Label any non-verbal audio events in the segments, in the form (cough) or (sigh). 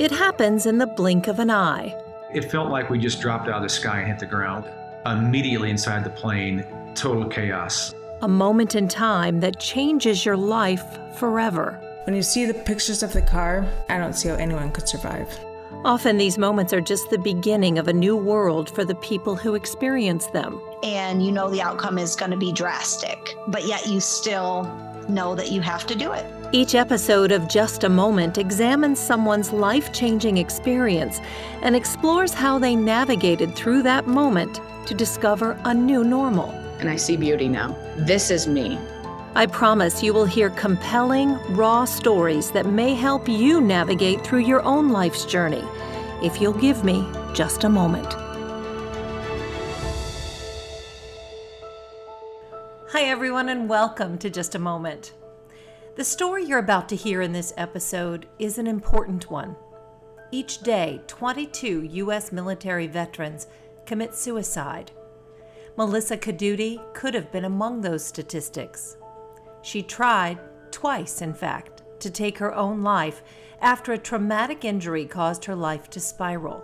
It happens in the blink of an eye. It felt like we just dropped out of the sky and hit the ground. Immediately inside the plane, total chaos. A moment in time that changes your life forever. When you see the pictures of the car, I don't see how anyone could survive. Often these moments are just the beginning of a new world for the people who experience them. And you know the outcome is going to be drastic, but yet you still know that you have to do it. Each episode of Just a Moment examines someone's life changing experience and explores how they navigated through that moment to discover a new normal. And I see beauty now. This is me. I promise you will hear compelling, raw stories that may help you navigate through your own life's journey if you'll give me just a moment. Hi, everyone, and welcome to Just a Moment. The story you're about to hear in this episode is an important one. Each day, 22 U.S. military veterans commit suicide. Melissa Caduti could have been among those statistics. She tried, twice in fact, to take her own life after a traumatic injury caused her life to spiral.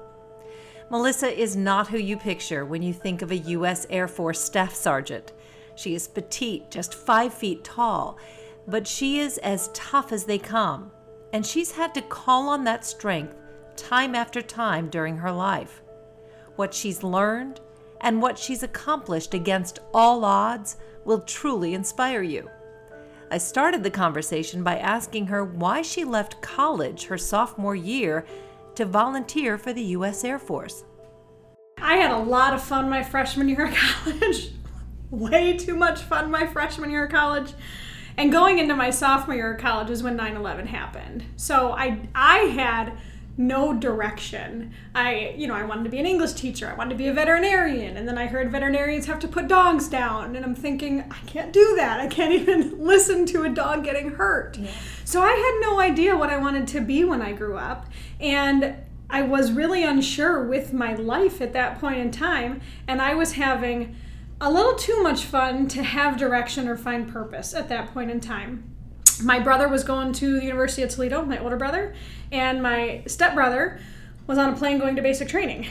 Melissa is not who you picture when you think of a U.S. Air Force staff sergeant. She is petite, just five feet tall, but she is as tough as they come, and she's had to call on that strength time after time during her life. What she's learned and what she's accomplished against all odds will truly inspire you. I started the conversation by asking her why she left college her sophomore year to volunteer for the U.S. Air Force. I had a lot of fun my freshman year of (laughs) college. Way too much fun my freshman year of college. And going into my sophomore year of college is when 9 11 happened. So I, I had no direction. I, you know, I wanted to be an English teacher. I wanted to be a veterinarian. And then I heard veterinarians have to put dogs down. And I'm thinking, I can't do that. I can't (laughs) even listen to a dog getting hurt. Yeah. So I had no idea what I wanted to be when I grew up. And I was really unsure with my life at that point in time. And I was having a little too much fun to have direction or find purpose at that point in time my brother was going to the University of Toledo, my older brother, and my stepbrother was on a plane going to basic training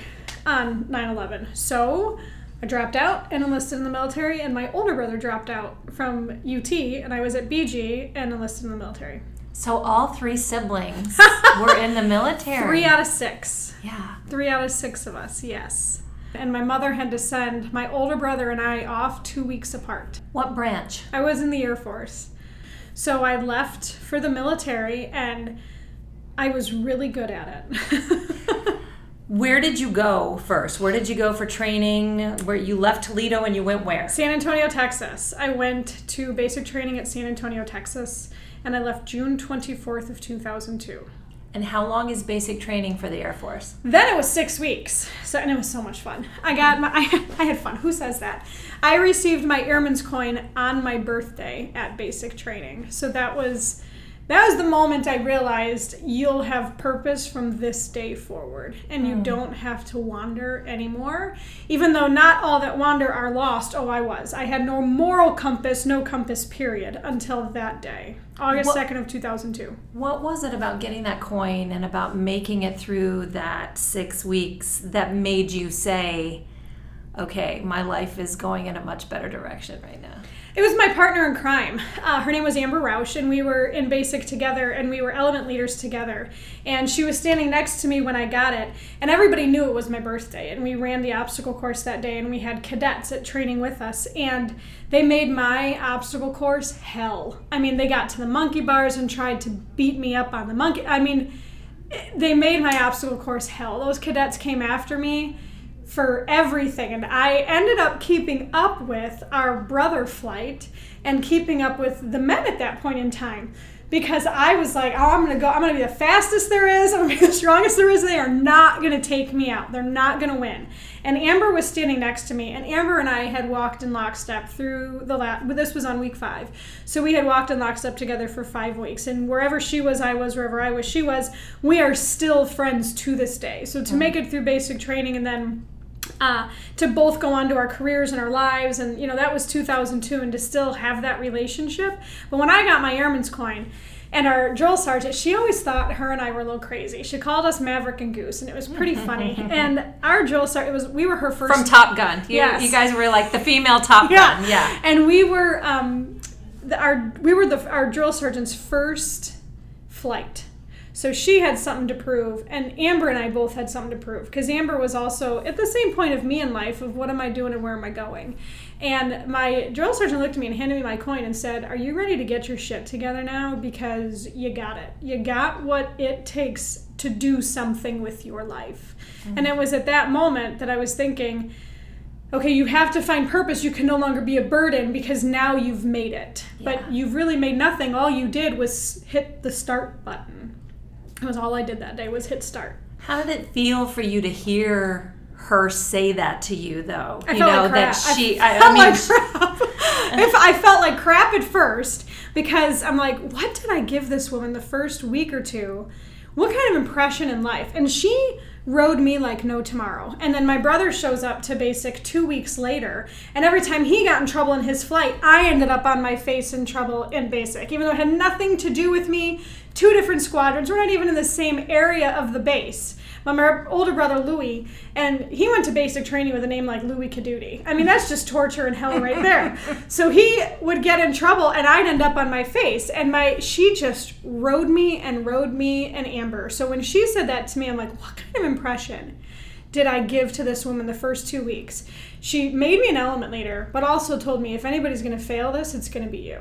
on 9 11. So I dropped out and enlisted in the military, and my older brother dropped out from UT, and I was at BG and enlisted in the military. So all three siblings (laughs) were in the military. Three out of six. Yeah. Three out of six of us, yes. And my mother had to send my older brother and I off two weeks apart. What branch? I was in the Air Force. So I left for the military and I was really good at it. (laughs) where did you go first? Where did you go for training? Where you left Toledo and you went where? San Antonio, Texas. I went to basic training at San Antonio, Texas, and I left June 24th of 2002. And how long is basic training for the Air Force? Then it was six weeks. So and it was so much fun. I got my (laughs) I, I had fun. Who says that? I received my airman's coin on my birthday at basic training. So that was that was the moment I realized you'll have purpose from this day forward and you mm. don't have to wander anymore. Even though not all that wander are lost. Oh, I was. I had no moral compass, no compass period until that day. August what, 2nd of 2002. What was it about getting that coin and about making it through that 6 weeks that made you say, "Okay, my life is going in a much better direction right now"? It was my partner in crime. Uh, her name was Amber Rausch, and we were in basic together, and we were element leaders together. And she was standing next to me when I got it, and everybody knew it was my birthday. And we ran the obstacle course that day, and we had cadets at training with us, and they made my obstacle course hell. I mean, they got to the monkey bars and tried to beat me up on the monkey. I mean, they made my obstacle course hell. Those cadets came after me for everything. And I ended up keeping up with our brother flight and keeping up with the men at that point in time because I was like, oh, I'm gonna go, I'm gonna be the fastest there is, I'm gonna be the strongest there is. They are not gonna take me out. They're not gonna win. And Amber was standing next to me, and Amber and I had walked in lockstep through the last. This was on week five, so we had walked in lockstep together for five weeks. And wherever she was, I was. Wherever I was, she was. We are still friends to this day. So to mm-hmm. make it through basic training and then uh, to both go on to our careers and our lives. And, you know, that was 2002, and to still have that relationship. But when I got my airman's coin, And our drill sergeant, she always thought her and I were a little crazy. She called us Maverick and Goose, and it was pretty funny. (laughs) and our drill sergeant, was we were her first From Top Gun. You, Yes. you guys were like the female Top yeah, Gun. Yeah. And we were um, the, our we were the our drill sergeant's first flight. So she had something to prove, and Amber and I both had something to prove because Amber was also at the same point of me in life of what am I doing and where am I going. And my drill sergeant looked at me and handed me my coin and said, "Are you ready to get your shit together now? Because you got it. You got what it takes to do something with your life." Mm. And it was at that moment that I was thinking okay, you have to find purpose. You can no longer be a burden because now you've made it. Yeah. But you've really made nothing. All you did was hit the start button. That was all I did that day was hit start. How did it feel for you to hear her say that to you, though? I you felt know like that crap. she. I, I, I felt mean, like crap. (laughs) if I felt like crap at first because I'm like, what did I give this woman the first week or two? What kind of impression in life? And she rode me like no tomorrow. And then my brother shows up to basic two weeks later, and every time he got in trouble in his flight, I ended up on my face in trouble in basic, even though it had nothing to do with me. Two different squadrons. We're not even in the same area of the base. My older brother Louis, and he went to basic training with a name like Louis Caduti. I mean, that's just torture and hell right there. (laughs) so he would get in trouble, and I'd end up on my face. And my she just rode me and rode me and Amber. So when she said that to me, I'm like, what kind of impression did I give to this woman the first two weeks? She made me an element leader, but also told me if anybody's going to fail this, it's going to be you,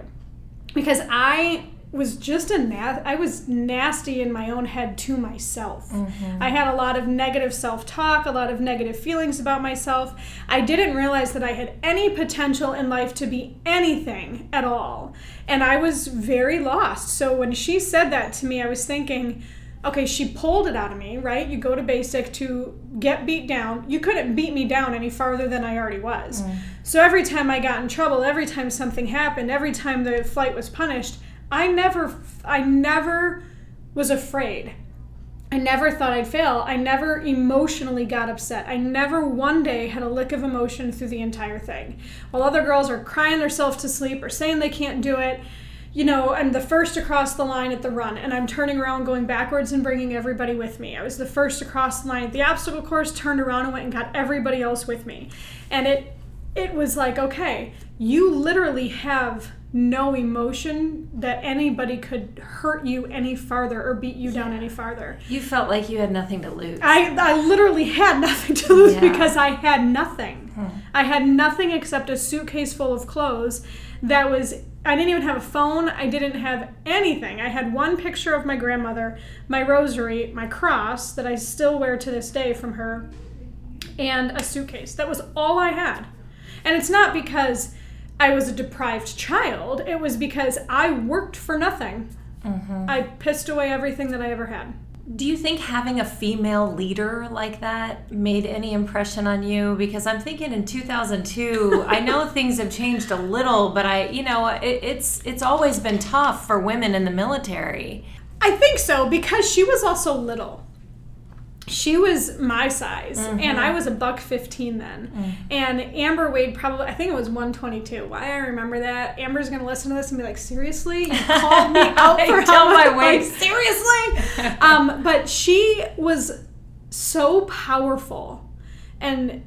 because I was just a na- I was nasty in my own head to myself. Mm-hmm. I had a lot of negative self-talk, a lot of negative feelings about myself. I didn't realize that I had any potential in life to be anything at all. And I was very lost. So when she said that to me, I was thinking, okay, she pulled it out of me, right? You go to basic to get beat down. You couldn't beat me down any farther than I already was. Mm. So every time I got in trouble, every time something happened, every time the flight was punished, I never I never was afraid. I never thought I'd fail. I never emotionally got upset. I never one day had a lick of emotion through the entire thing. While other girls are crying themselves to sleep or saying they can't do it, you know, I'm the first across the line at the run, and I'm turning around, going backwards, and bringing everybody with me. I was the first across the line at the obstacle course, turned around and went and got everybody else with me, and it it was like, okay, you literally have no emotion that anybody could hurt you any farther or beat you down any farther. you felt like you had nothing to lose. I, I literally had (laughs) nothing to lose Yeah. because I had nothing. Hmm. I had nothing except a suitcase full of clothes that was I didn't even have a phone. I didn't have anything. I had one picture of my grandmother, my rosary, my cross that I still wear to this day from her, and a suitcase. That was all I had. And it's not because I was a deprived child, it was because I worked for nothing. Mm-hmm. I pissed away everything that I ever had. Do you think having a female leader like that made any impression on you? Because I'm thinking in 2002, I know (laughs) things have changed a little, but I, you know, it, it's it's always been tough for women in the military. I think so because she was also little. She was my size, and I mm-hmm. was a buck fifteen then. Mm. And Amber weighed probably, I think it was one twenty two. Why I remember that? Amber's gonna listen to this and be like, "Seriously, you (laughs) called me out for how my weight. like, seriously." (laughs) um, but she was so powerful, and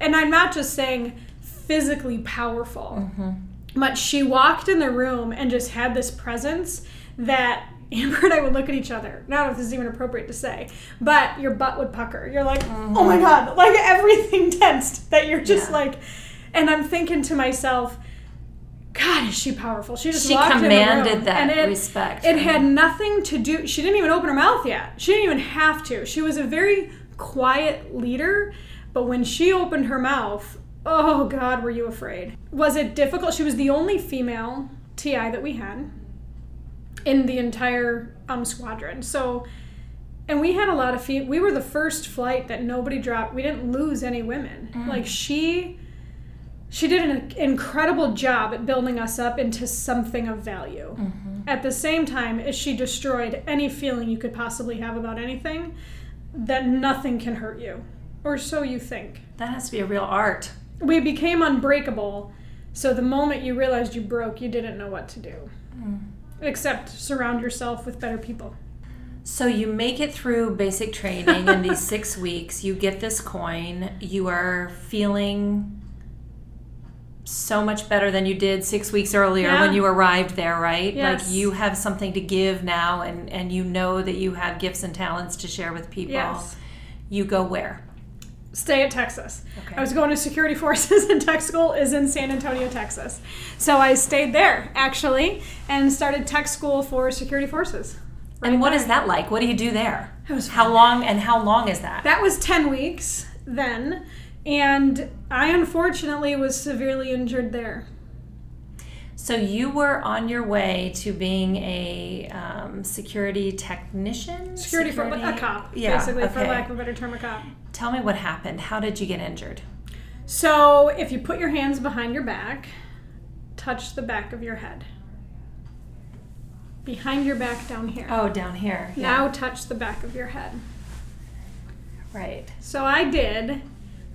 and I'm not just saying physically powerful mm-hmm. but she walked in the room and just had this presence that (laughs) Amber and I would look at each other. I don't know if this is even appropriate to say, but your butt would pucker. You're like, oh my mm-hmm. god, (laughs) like everything (laughs) tensed. That you're just Yeah. like, and I'm thinking to myself, God, is she powerful? She just She walked in the commanded that it, respect It had you. nothing to do. She didn't even open her mouth yet. She didn't even have to. She was a very quiet leader, but when she opened her mouth, oh God, were you afraid? Was it difficult? She was the only female TI that we had in the entire um, squadron. So, and we had a lot of fe- we were the first flight that nobody dropped. We didn't lose any women. Mm. Like she she did an incredible job at building us up into something of value. Mm-hmm. At the same time as she destroyed any feeling you could possibly have about anything, that nothing can hurt you, or so you think. That has to be a real art. We became unbreakable, so the moment you realized you broke, you didn't know what to do. Mm. Except surround yourself with better people. So you make it through basic training in these (laughs) six weeks. You get this coin. You are feeling so much better than you did six weeks earlier Yeah. when you arrived there, right? Yes. Like you have something to give now, and and you know that you have gifts and talents to share with people. Yes. You go where? Stay at Texas. Okay. I was going to security (laughs) forces and tech school is in San Antonio, Texas. So I stayed there actually and started tech school for security forces. and what there. is that like? What do you do there? How long and how long is that? That was 10 weeks then and I unfortunately was severely injured there. So you were on your way to being a um, security technician, Security, for a cop, Yeah, basically, for okay. lack of a better term, a cop. Tell me what happened. How did you get injured? So if you put your hands behind your back, touch the back of your head. Behind your back down here. Oh, down here. Now touch the back of your head. right. So I did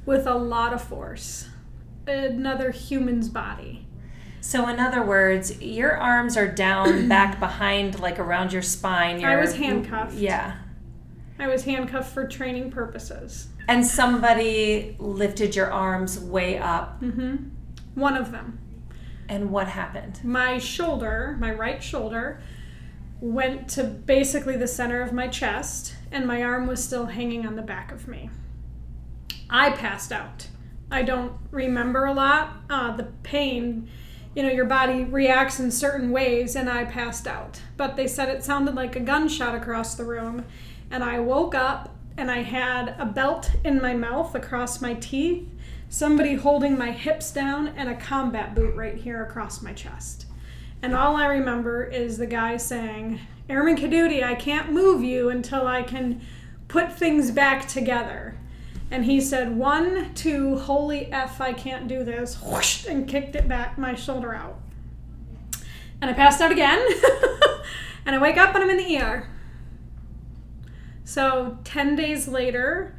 with a lot of force. Another human's body. So in other words, your arms are down (clears throat) back behind, like around your spine. I was handcuffed. Yeah. I was handcuffed for training purposes. And somebody lifted your arms way up. Mm-hmm. One of them. And what happened? My shoulder, my right shoulder, went to basically the center of my chest, and my arm was still hanging on the back of me. I passed out. I don't remember a lot. Uh, the pain, you know, your body reacts in certain ways, and I passed out. But they said it sounded like a gunshot across the room, and I woke up and I had a belt in my mouth across my teeth, somebody holding my hips down, and a combat boot right here across my chest. And all I remember is the guy saying, Airman Caduti, I can't move you until I can put things back together. And he said, one, two, holy F, I can't do this, whoosh, and kicked it back, my shoulder out. And I passed out again. (laughs) and I wake up and I'm in the ER. So 10 days later,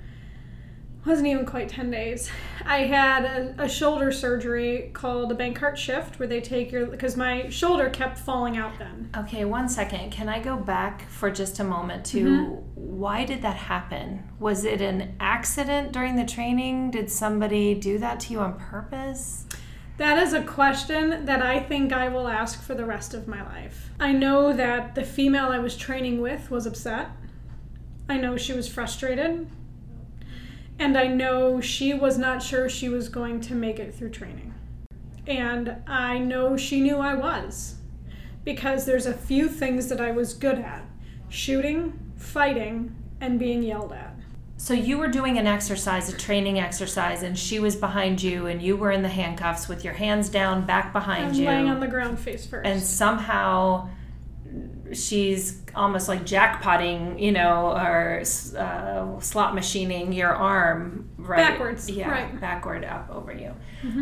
wasn't even quite 10 days. I had a, a shoulder surgery called a Bankart shift where they take your, because my shoulder kept falling out then. Okay, one second. Can I go back for just a moment to Mm-hmm. why did that happen? Was it an accident during the training? Did somebody do that to you on purpose? That is a question that I think I will ask for the rest of my life. I know that the female I was training with was upset. I know she was frustrated. And I know she was not sure she was going to make it through training. And I know she knew I was because there's a few things that I was good at shooting, fighting, and being yelled at. So you were doing an exercise, a training exercise, and she was behind you, and you were in the handcuffs with your hands down, back behind you, laying on the ground face first. and somehow she's almost like jackpotting, you know, or uh, slot machining your arm right Backwards, yeah, right. Mm-hmm. backward up over you.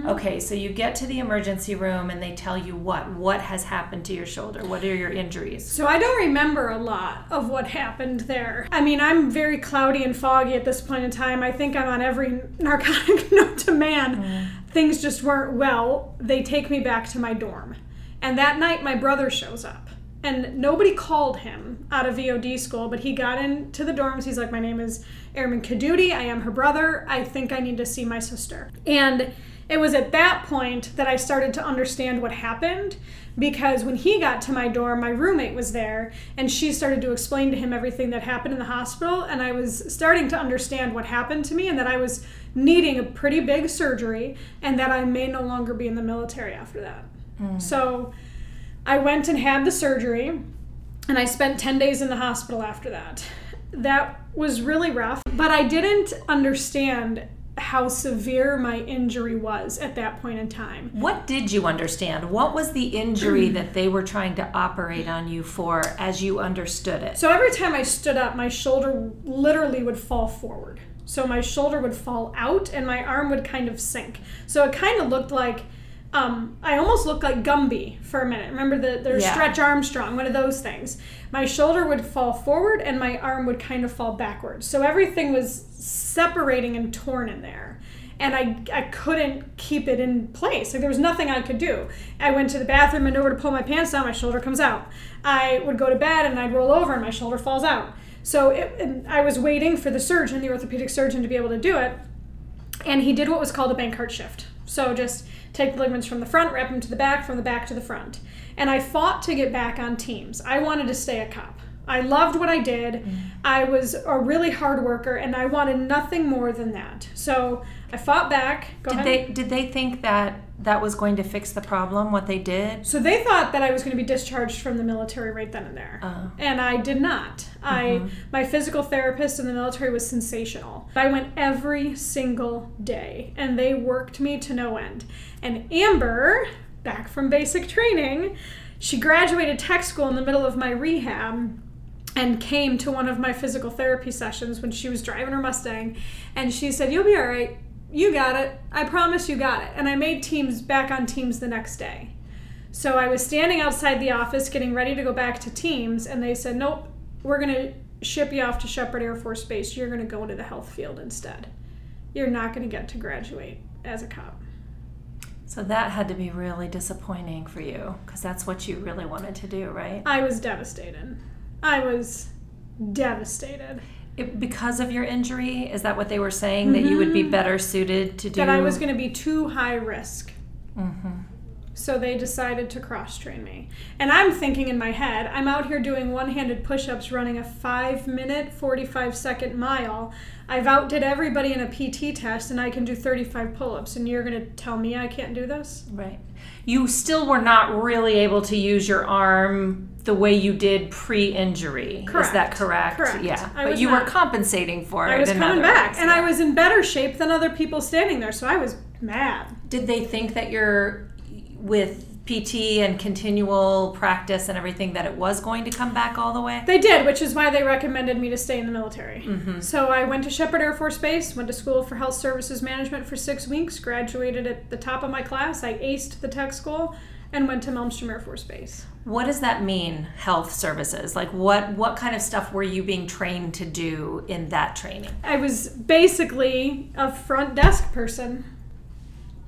Okay, so you get to the emergency room, and they tell you what what has happened to your shoulder. What are your injuries? So I don't remember a lot of what happened there. I mean, I'm very cloudy and foggy at this point in time. I think I'm on every narcotic (laughs) known to man. Things just weren't well. They take me back to my dorm. And that night, my brother shows up. And nobody called him out of EOD school, but he got into the dorms. He's like, My name is Airman Kadudi. I am her brother. I think I need to see my sister. And it was at that point that I started to understand what happened because when he got to my dorm, my roommate was there and she started to explain to him everything that happened in the hospital. And I was starting to understand what happened to me and that I was needing a pretty big surgery and that I may no longer be in the military after that. Hmm. So I went and had the surgery and I spent 10 days in the hospital after that. That was really rough, but I didn't understand how severe my injury was at that point in time. What did you understand? What was the injury that they were trying to operate on you for as you understood it? So every time I stood up, my shoulder literally would fall forward. So my shoulder would fall out and my arm would kind of sink. So it kind of looked like um, I almost looked like Gumby for a minute. Remember the Yeah. Stretch Armstrong, one of those things. My shoulder would fall forward and my arm would kind of fall backwards. So everything was separating and torn in there. and I, I couldn't keep it in place. Like there was nothing I could do. I went to the bathroom and over to pull my pants down, my shoulder comes out. I would go to bed and I'd roll over and my shoulder falls out. So it, and I was waiting for the surgeon, the orthopedic surgeon, to be able to do it. And he did what was called a Bankart shift. So just take the ligaments from the front, wrap them to the back, from the back to the front. And I fought to get back on teams. I wanted to stay a cop. I loved what I did. Mm. I was a really hard worker, and I wanted nothing more than that. So I fought back. Go Did ahead. they did they think that that was going to fix the problem? What they did? So they thought that I was going to be discharged from the military right then and there, Oh. and I did not. I mm-hmm. my physical therapist in the military was sensational. I went every single day, and they worked me to no end. And Amber, back from basic training, she graduated tech school in the middle of my rehab. And came to one of my physical therapy sessions when she was driving her Mustang, and she said, "You'll be all right. You got it. I promise you got it." And I made teams back on teams the next day. So I was standing outside the office getting ready to go back to teams, and they said, Nope, we're going to ship you off to Sheppard Air Force Base. You're going to go into the health field instead. You're not going to get to graduate as a cop. So that had to be really disappointing for you because that's what you really wanted to do, right? I was devastated. I was devastated It, because of your injury, is that what they were saying that you would be mm-hmm. better suited to do? that I was going to be too high risk. Mm-hmm. So they decided to cross train me. And I'm thinking in my head, I'm out here doing one handed push ups, running a five minute, 45 second mile. I've outdid everybody in a PT test and I can do 35 pull ups. And you're going to tell me I can't do this? Right. You still were not really able to use your arm the way you did pre-injury. Is that Correct. correct? Correct. Yeah. I but you were compensating for it. I was in coming back ways, and I was in better shape than other people standing there. So I was mad. Did they think that you're with PT and continual practice and everything that it was going to come back all the way? They did, which is why they recommended me to stay in the military. Mm-hmm. So I went to Sheppard Air Force Base, went to school for health services management for six weeks, graduated at the top of my class. I aced the tech school, and went to Malmstrom Air Force Base. What does that mean, health services? Like what what kind of stuff were you being trained to do in that training? I was basically a front desk person.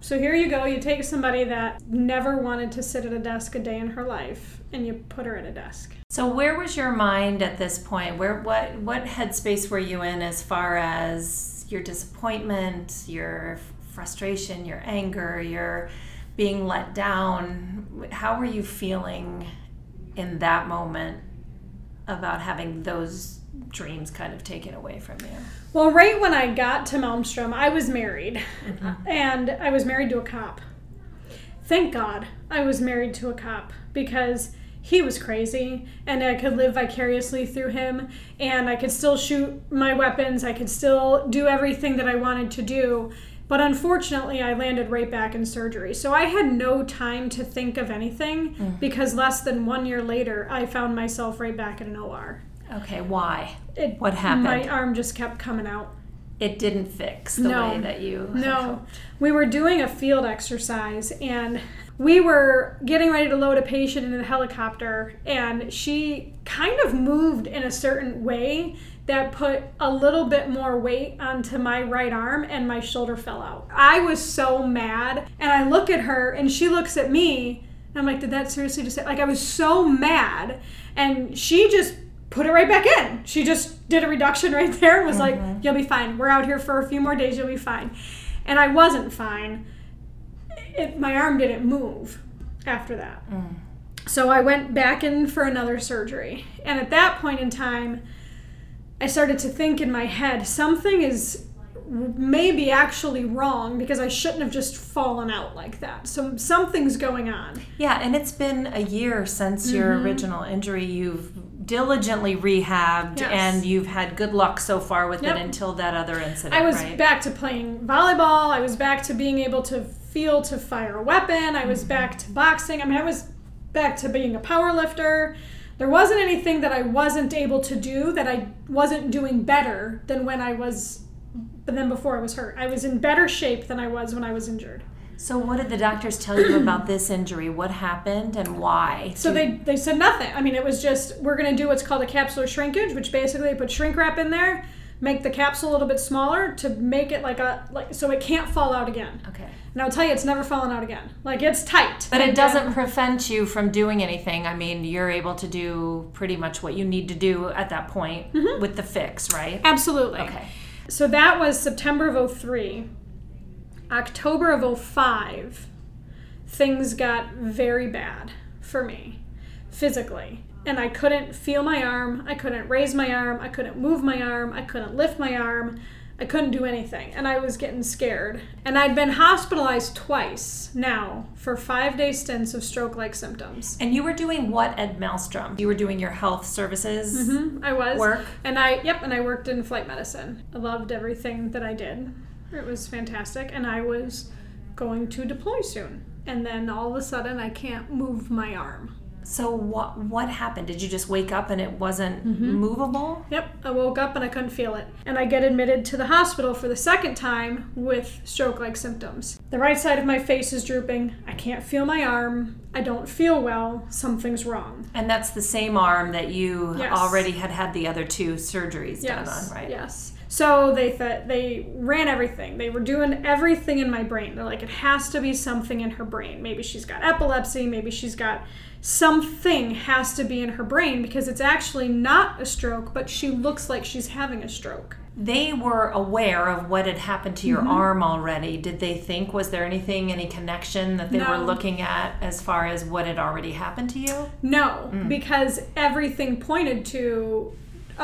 So here you go, you take somebody that never wanted to sit at a desk a day in her life, and you put her at a desk. So where was your mind at this point? Where what what headspace were you in as far as your disappointment, your frustration, your anger, your being let down? How were you feeling in that moment about having those dreams kind of taken away from you? Well, right when I got to Malmstrom, I was married, mm-hmm. and I was married to a cop. Thank God I was married to a cop because he was crazy and I could live vicariously through him and I could still shoot my weapons. I could still do everything that I wanted to do. But unfortunately, I landed right back in surgery. So I had no time to think of anything mm. because less than one year later, I found myself right back in an OR. Okay, why? It, What happened? My arm just kept coming out. It didn't fix the No. way that you No, we were doing a field exercise and we were getting ready to load a patient into the helicopter, and she kind of moved in a certain way that put a little bit more weight onto my right arm, and my shoulder fell out. I was so mad, and I look at her, and she looks at me, and I'm like, Did that seriously just Like, I was so mad, and she just put it right back in. She just did a reduction (laughs) right there and was like, You'll be fine. We're out here for a few more days, you'll be fine. And I wasn't fine. It, my arm didn't move after that. So I went back in for another surgery. And at that point in time, I started to think in my head something is maybe actually wrong because I shouldn't have just fallen out like that. So something's going on. Yeah, and it's been a year since your Mm-hmm. original injury. You've diligently rehabbed Yes. and you've had good luck so far with Yep. it until that other incident. I was right? back to playing volleyball. I was back to being able to feel to fire a weapon. I was mm-hmm. back to boxing. I mean, I was back to being a power lifter. There wasn't anything that I wasn't able to do that I wasn't doing better than when I was then before I was hurt. I was in better shape than I was when I was injured. So, what did the doctors tell you about (clears throat) this injury? What happened and why? So they, they said nothing. I mean, it was just, we're going to do what's called a capsular shrinkage, which basically they put shrink wrap in there, make the capsule a little bit smaller to make it like a like so it can't fall out again. Okay. And I'll tell you, it's never fallen out again. Like it's tight. But it doesn't um, prevent you from doing anything. I mean, you're able to do pretty much what you need to do at that point with the fix, right? Absolutely. Okay. So that was September of 03. October of 05, things got very bad for me physically. And I couldn't feel my arm. I couldn't raise my arm. I couldn't move my arm. I couldn't lift my arm. I couldn't do anything. And I was getting scared. And I'd been hospitalized twice now for five day stints of stroke like symptoms. And you were doing what at Malmstrom? You were doing your health services. Mm-hmm, I was. Work? And I, yep, and I worked in flight medicine. I loved everything that I did. It was fantastic. And I was going to deploy soon. And then all of a sudden, I can't move my arm. So what what happened? Did you just wake up and it wasn't Mm-hmm. movable? Yep, I woke up and I couldn't feel it. And I get admitted to the hospital for the second time with stroke like symptoms. The right side of my face is drooping. I can't feel my arm. I don't feel well. Something's wrong. And that's the same arm that you Yes. already had had the other two surgeries done on, right? Yes. So they th- they ran everything. They were doing everything in my brain. They're like, it has to be something in her brain. Maybe she's got epilepsy. Maybe she's got something has to be in her brain because it's actually not a stroke, but she looks like she's having a stroke. They were aware of what had happened to your Mm-hmm. arm already. Did they think was there anything, any connection that they were looking at as far as what had already happened to you? No, Mm. because everything pointed to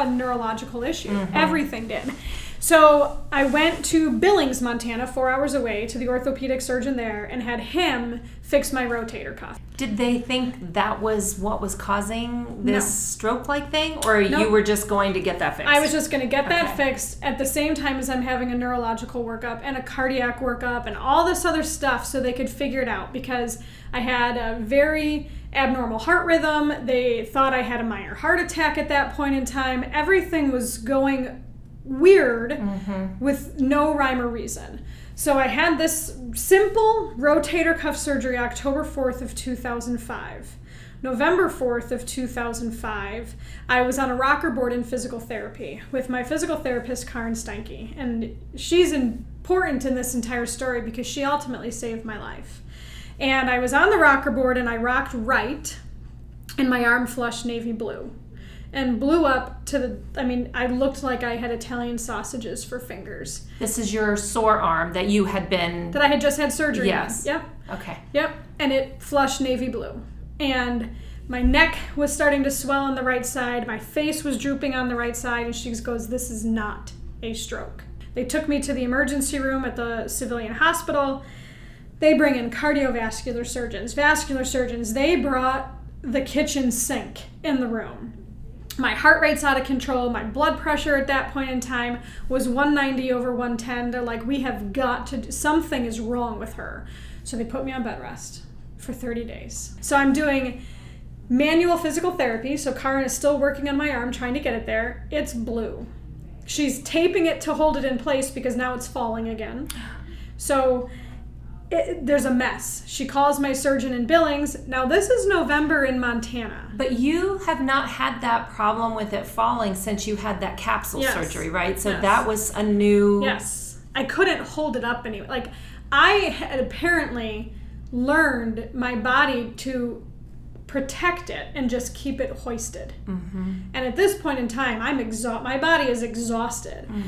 a neurological issue. Mm-hmm. Everything did. So I went to Billings, Montana, four hours away, to the orthopedic surgeon there, and had him fix my rotator cuff. Did they think that was what was causing this No. stroke-like thing, or you were just going to get that fixed? I was just going to get that Okay. fixed at the same time as I'm having a neurological workup and a cardiac workup and all this other stuff so they could figure it out because I had a very abnormal heart rhythm. They thought I had a minor heart attack at that point in time. Everything was going weird mm-hmm. with no rhyme or reason. So I had this simple rotator cuff surgery October 4th of 2005. November 4th of 2005, I was on a rocker board in physical therapy with my physical therapist Karen Steinke, and she's important in this entire story because she ultimately saved my life. And I was on the rocker board and I rocked right, and my arm flushed navy blue and blew up to the I mean, I looked like I had Italian sausages for fingers. This is your sore arm that you had been. That I had just had surgery Yes. on. Yep. Okay. Yep. And it flushed navy blue. And my neck was starting to swell on the right side. My face was drooping on the right side. And she goes, This is not a stroke. They took me to the emergency room at the civilian hospital. They bring in cardiovascular surgeons, vascular surgeons. They brought the kitchen sink in the room. My heart rate's out of control. My blood pressure at that point in time was 190 over 110. They're like, we have got to, do, something is wrong with her. So they put me on bed rest for 30 days. So I'm doing manual physical therapy. So Karen is still working on my arm, trying to get it there. It's blue. She's taping it to hold it in place because now it's falling again. So it, there's a mess. She calls my surgeon in Billings. Now, this is November in Montana. But you have not had that problem with it falling since you had that capsule Yes. surgery, right? So Yes. that was a new. Yes. I couldn't hold it up anyway. Like, I had apparently learned my body to protect it and just keep it hoisted. Mm-hmm. And at this point in time, I'm exhausted. My body is exhausted. Mm.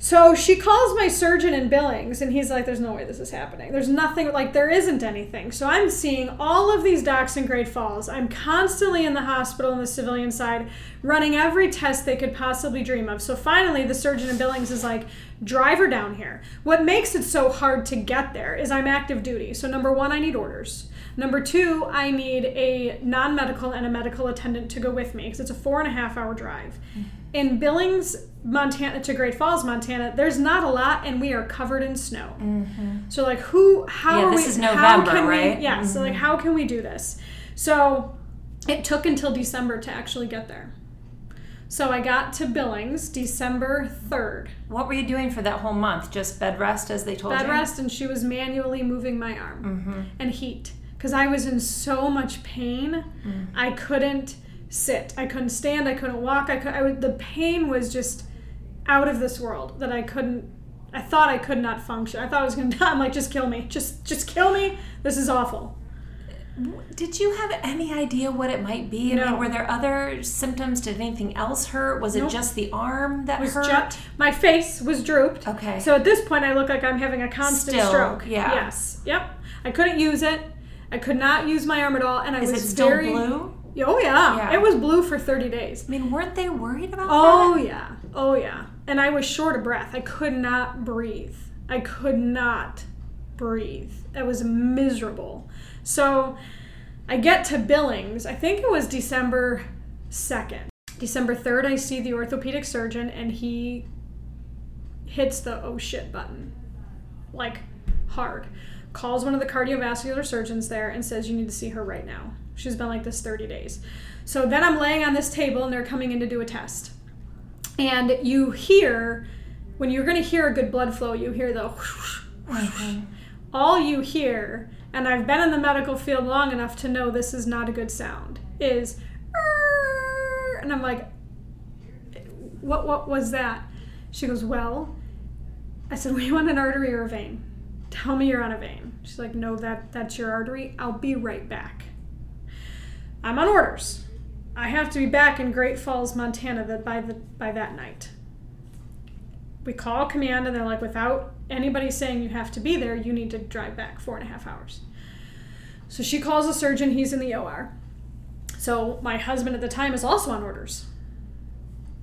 So she calls my surgeon in Billings, and he's like, "There's no way this is happening. There's nothing. Like there isn't anything." So I'm seeing all of these docs in Great Falls. I'm constantly in the hospital on the civilian side, running every test they could possibly dream of. So finally, the surgeon in Billings is like, "Drive her down here." What makes it so hard to get there is I'm active duty. So number one, I need orders. Number two, I need a non medical and a medical attendant to go with me because it's a four and a half hour drive. Mm-hmm. In Billings, Montana to Great Falls, Montana, there's not a lot, and we are covered in snow. Mm-hmm. So like, who? How Mm-hmm. Yeah, this we? is November, can right? We, yeah. So like, mm-hmm. how can we do this? So it took until December to actually get there. So I got to Billings December third, What were you doing for that whole month? Just bed rest, as they told bed you. Bed rest, and she was manually moving my arm mm-hmm. and heat because I was in so much pain. I couldn't sit. I couldn't stand. I couldn't walk. I could. I would, the pain was just. out of this world that I couldn't. I thought I could not function. I thought I was gonna (laughs) die. I'm like, just kill me. Just just kill me. This is awful. Did you have any idea what it might be? I No. mean, were there other symptoms? Did anything else hurt? Was it just the arm that was hurt? my face was drooped. Okay. So at this point, I look like I'm having a constant Still, stroke. yeah. Yes. Yep. I couldn't use it. I could not use my arm at all, and I Is it was still very. blue? Oh yeah. Yeah. It was blue for 30 days. I mean, weren't they worried about Oh that? Oh yeah. Oh yeah. And I was short of breath. I could not breathe. I could not breathe. It was miserable. So I get to Billings. I think it was December 2nd. December 3rd, I see the orthopedic surgeon and he hits the oh shit button. Like hard. Calls one of the cardiovascular surgeons there and says, You need to see her right now. She's been like this 30 days. So then I'm laying on this table and they're coming in to do a test. And you hear, when you're going to hear a good blood flow, you hear the whoosh, whoosh, whoosh. all you hear, and I've been in the medical field long enough to know this is not a good sound, is and I'm like, what what was that? She goes, Well, I said, Well, you want an artery or a vein? Tell me you're on a vein. She's like, No, that that's your artery. I'll be right back. I'm on orders. I have to be back in Great Falls, Montana by the by that night. We call command and they're like, without anybody saying you have to be there, you need to drive back four and a half hours. So she calls a surgeon, he's in the OR. So my husband at the time is also on orders.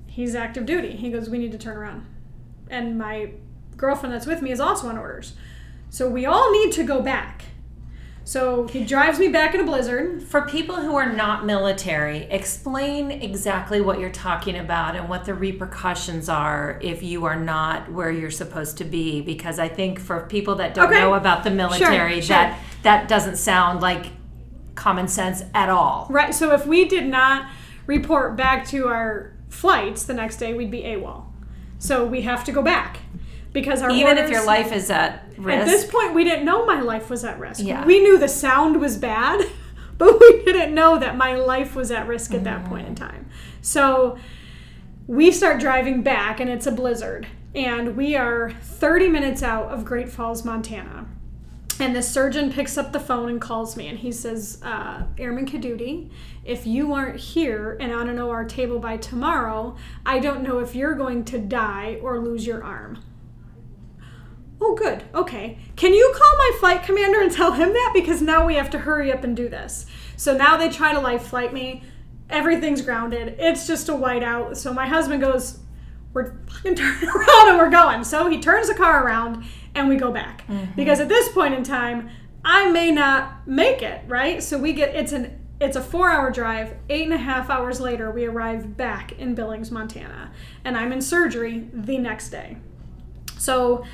He's active duty. He goes, We need to turn around. And my girlfriend that's with me is also on orders. So we all need to go back. So he drives me back in a blizzard. For people who are not military, explain exactly what you're talking about and what the repercussions are if you are not where you're supposed to be. Because I think for people that don't Okay. know about the military, sure. that that doesn't sound like common sense at all. Right. So if we did not report back to our flights the next day, we'd be AWOL. So we have to go back because our Even if your life is at risk. At this point, we didn't know my life was at risk. Yeah. We knew the sound was bad, (laughs) but we didn't know that my life was at risk at that point in time. So we start driving back, and it's a blizzard. And we are 30 minutes out of Great Falls, Montana. And the surgeon picks up the phone and calls me, and he says, uh, Airman Kadudi, if you aren't here and on an OR table by tomorrow, I don't know if you're going to die or lose your arm. Oh, good. Okay. Can you call my flight commander and tell him that? Because now we have to hurry up and do this. So now they try to life flight me. Everything's grounded. It's just a whiteout. So my husband goes, We're fucking (laughs) turning around and we're going. So he turns the car around and we go back. Mm-hmm. Because at this point in time, I may not make it, right? So we get it's an it's a four hour drive. Eight and a half hours later, we arrive back in Billings, Montana. And I'm in surgery the next day. So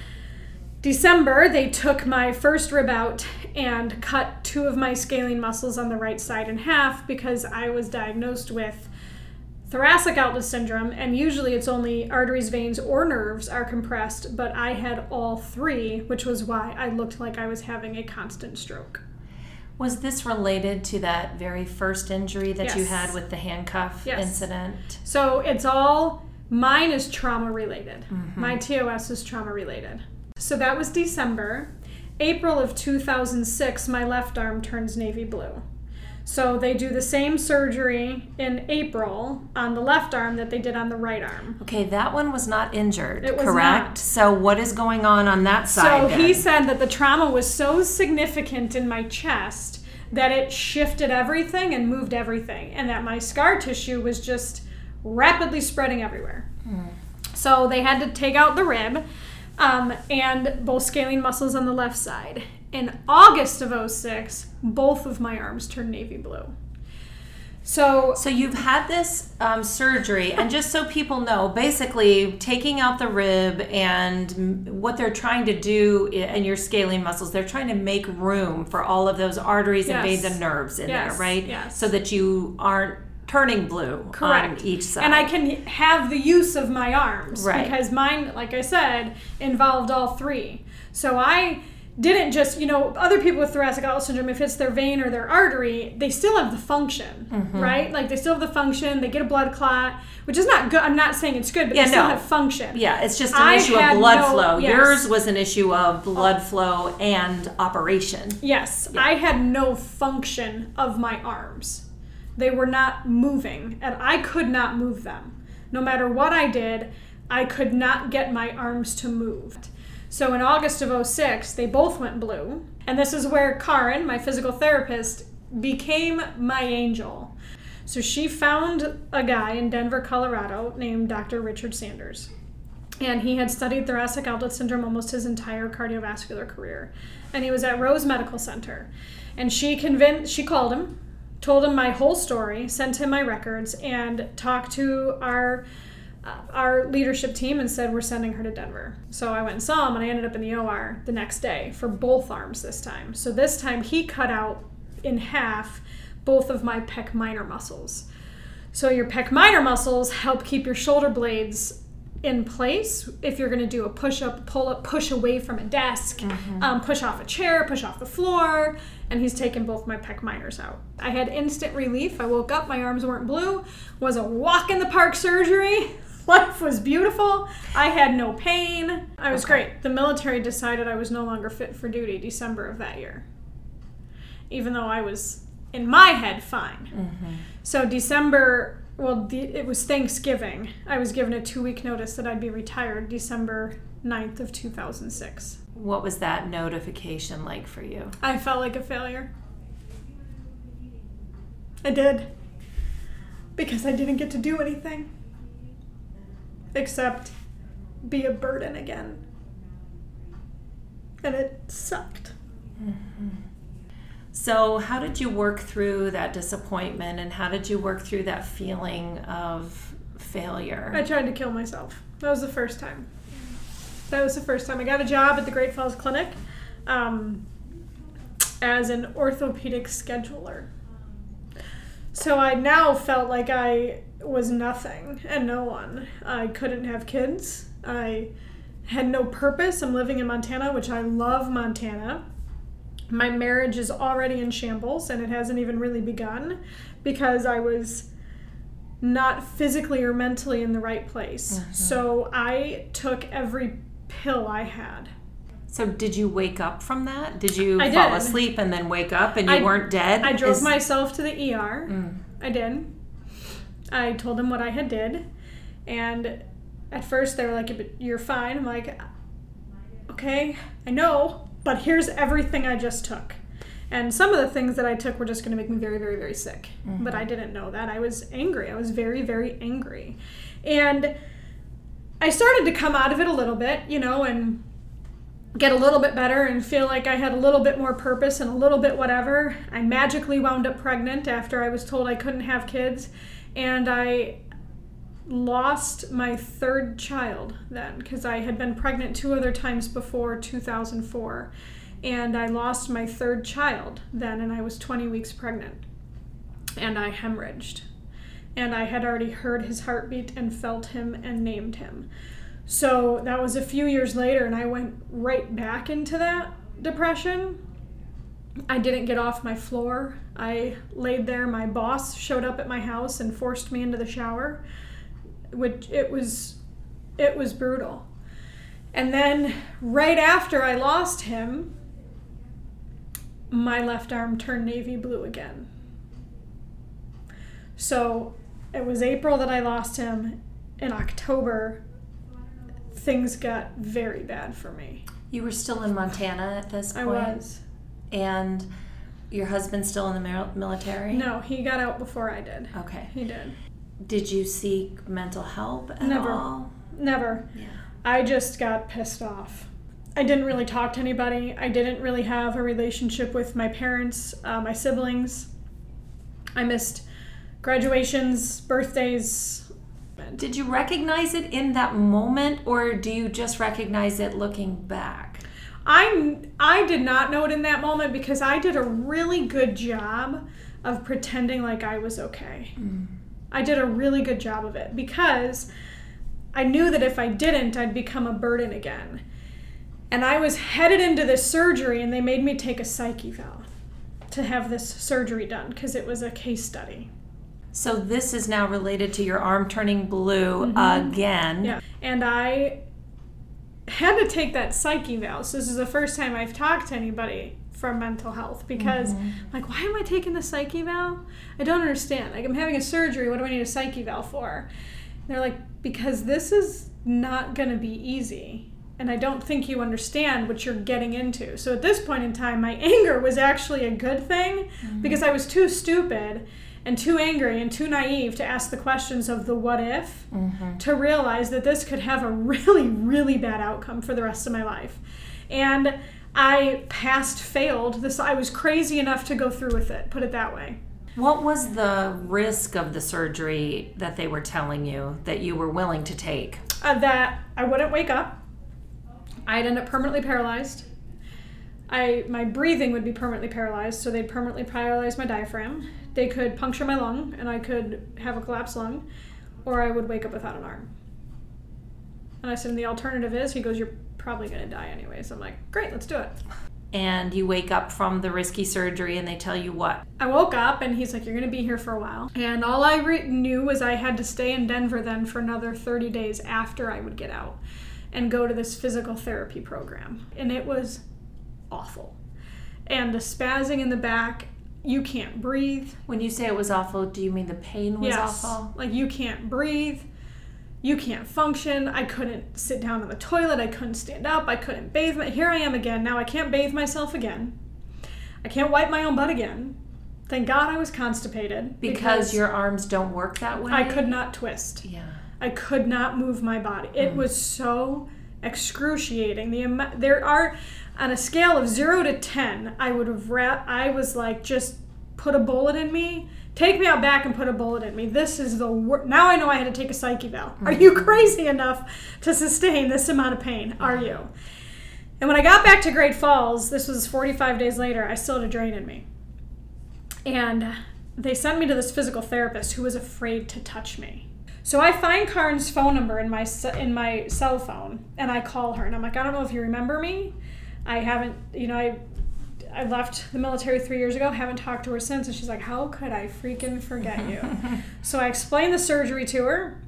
December, they took my first rib out and cut two of my scalene muscles on the right side in half because I was diagnosed with thoracic outlet syndrome. And usually it's only arteries, veins, or nerves are compressed, but I had all three, which was why I looked like I was having a constant stroke. Was this related to that very first injury that you had with the handcuff Yes. incident? So it's all mine is trauma related. Mm-hmm. My TOS is trauma related. So that was December. April of 2006, my left arm turns navy blue. So they do the same surgery in April on the left arm that they did on the right arm. Okay, that one was not injured, was correct? not. So what is going on on that side? So he said that the trauma was so significant in my chest that it shifted everything and moved everything, and that my scar tissue was just rapidly spreading everywhere. Hmm. So they had to take out the rib um, and both scalene muscles on the left side. In August of 06, both of my arms turned navy blue. So So you've had this um, surgery, and just so people know, basically taking out the rib and what they're trying to do i- and your scalene muscles, they're trying to make room for all of those arteries and Yes. veins and nerves in Yes, there, right? yes. So that you aren't turning blue Correct. on each side. And I can have the use of my arms Right. because mine, like I said, involved all three. So I didn't just, you know, other people with thoracic outlet syndrome, if it's their vein or their artery, they still have the function, Mm-hmm. right? Like they still have the function, they get a blood clot, which is not good. I'm not saying it's good, but Yeah, they still no. have function. Yeah, it's just an I issue of blood no- flow. yes. Yours was an issue of blood flow and operation. Yes, I had no function of my arms. They were not moving, and I could not move them. No matter what I did, I could not get my arms to move. So in August of 06, they both went blue. And this is where Karen, my physical therapist, became my angel. So she found a guy in Denver, Colorado named Dr. Richard Sanders and he had studied thoracic outlet syndrome almost his entire cardiovascular career and he was at rose medical center and she convinced she called him told him my whole story sent him my records and talked to our uh, our leadership team and said we're sending her to denver. So i went and saw him and i ended up in the or the next day for both arms this time. So this time he cut out in half both of my pec minor muscles. So your pec minor muscles help keep your shoulder blades in place if you're going to do a push up, pull up, push away from a desk, um, push off a chair, push off the floor. And he's taken both my pec minors out. I had instant relief. I woke up, my arms weren't blue, was a walk in the park surgery. (laughs) Life was beautiful. I had no pain. I was great. The military decided I was no longer fit for duty December of that year. Even though I was in my head fine. Mm-hmm. So December, well, the, it was Thanksgiving. I was given a two-week notice that I'd be retired December 9th of 2006. What was that notification like for you? I felt like a failure. I did. Because I didn't get to do anything. Except be a burden again. And it sucked. Mm-hmm. So, how did you work through that disappointment and how did you work through that feeling of failure? I tried to kill myself. That was the first time. That was the first time. I got a job at the Great Falls Clinic um, as an orthopedic scheduler. So I now felt like I was nothing and no one. I couldn't have kids. I had no purpose. I'm living in Montana, which I love Montana. My marriage is already in shambles and it hasn't even really begun because I was not physically or mentally in the right place. So I took every pill I had. So, did you wake up from that? Did you I fall did. asleep and then wake up and you I- weren't dead? I drove Is- myself to the ER. I did. I told them what I had did, and at first they were like, "You're fine." I'm like, "Okay, I know, but here's everything I just took." And some of the things that I took were just going to make me very, very, very sick. But I didn't know that. I was angry. I was very, very angry. And I started to come out of it a little bit, you know, and get a little bit better and feel like I had a little bit more purpose and a little bit whatever. I magically wound up pregnant after I was told I couldn't have kids. And I lost my third child then because I had been pregnant two other times before 2004. And I lost my third child then, and I was 20 weeks pregnant. And I hemorrhaged. And I had already heard his heartbeat and felt him and named him. So that was a few years later, and I went right back into that depression. I didn't get off my floor. I laid there. My boss showed up at my house and forced me into the shower, which it was, it was brutal. And then right after I lost him, my left arm turned navy blue again. So it was April that I lost him. In October, things got very bad for me. you were still in Montana at this point? I was. And your husband's still in the military? No, he got out before I did. Okay. He did. Did you seek mental help at Never. all? Never. Yeah. I just got pissed off. I didn't really talk to anybody. I didn't really have a relationship with my parents, uh, my siblings. I missed graduations, birthdays. Did you recognize it in that moment or do you just recognize it looking back? I I did not know it in that moment because I did a really good job of pretending like I was okay. Mm. I did a really good job of it because I knew that if I didn't, I'd become a burden again. And I was headed into this surgery, and they made me take a psych eval to have this surgery done because it was a case study. So this is now related to your arm turning blue again. Mm-hmm. Yeah. And I had to take that psych eval. So this is the first time I've talked to anybody from mental health because Mm-hmm. like why am I taking the psych eval? I don't understand. Like I'm having a surgery, what do I need a psych eval for? they're like because this is not going to be easy. And I don't think you understand what you're getting into. So at this point in time, my anger was actually a good thing because I was too stupid and too angry and too naive to ask the questions of the what if to realize that this could have a really, really bad outcome for the rest of my life. And I passed, failed. This I was crazy enough to go through with it. Put it that way. What was the risk of the surgery that they were telling you that you were willing to take? Uh, that I wouldn't wake up. I'd end up permanently paralyzed. I my breathing would be permanently paralyzed, so they'd permanently paralyze my diaphragm. They could puncture my lung, and I could have a collapsed lung, or I would wake up without an arm. And I said, and the alternative is, he goes, you're probably gonna die anyways. I'm like, great, let's do it. And you wake up from the risky surgery and they tell you what? I woke up and he's like, You're going to be here for a while. And all I re- knew was I had to stay in Denver then for another 30 days after I would get out and go to this physical therapy program. And it was awful. And the spazzing in the back, you can't breathe. When you say it was awful, do you mean the pain was yes. awful? Like you can't breathe. You can't function. I couldn't sit down on the toilet. I couldn't stand up. I couldn't bathe. My- Here I am again. Now I can't bathe myself again. I can't wipe my own butt again. Thank God I was constipated Because your arms don't work that way? I could not twist. Yeah. I could not move my body. It hmm. was so excruciating. The there are on a scale of 0 to 10, I would have ra- I was like just put a bullet in me. Take me out back and put a bullet in me. This is the worst. Now I know I had to take a psyche eval. Hmm. Are you crazy enough to sustain this amount of pain? Are you? And when I got back to Great Falls, this was 45 days later, I still had a drain in me. And they sent me to this physical therapist who was afraid to touch me. So I find Karn's phone number in my in my cell phone and I call her and I'm like, I don't know if you remember me. I haven't, you know, I I left the military three years ago, haven't talked to her since. And she's like, How could I freaking forget you? (laughs) so I explained the surgery to her.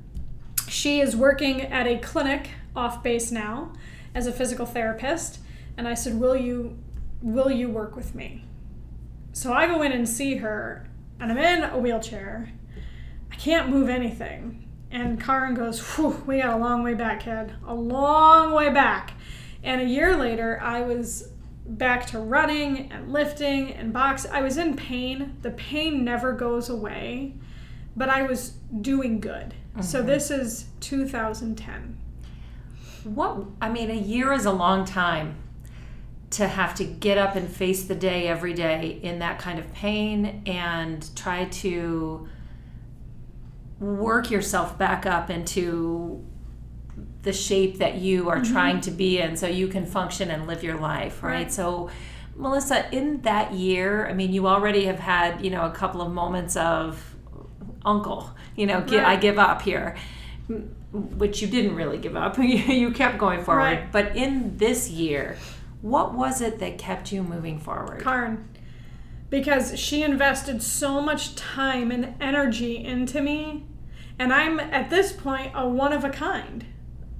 She is working at a clinic off base now as a physical therapist. And I said, Will you will you work with me? So I go in and see her, and I'm in a wheelchair. I can't move anything. And Karin goes, Whew, we got a long way back, kid. A long way back. And a year later, I was back to running and lifting and box. I was in pain. The pain never goes away, but I was doing good. So mm-hmm. this is 2010. What I mean, a year is a long time to have to get up and face the day every day in that kind of pain and try to work yourself back up into the shape that you are mm-hmm. trying to be in so you can function and live your life, right? Right. So Melissa, in that year, I mean, you already have had, you know, a couple of moments of uncle, you know, gi- I give up here which you didn't really give up. (laughs) you kept going forward. Right. But in this year, what was it that kept you moving forward? Karn. Because she invested so much time and energy into me. And I'm at this point a one of a kind.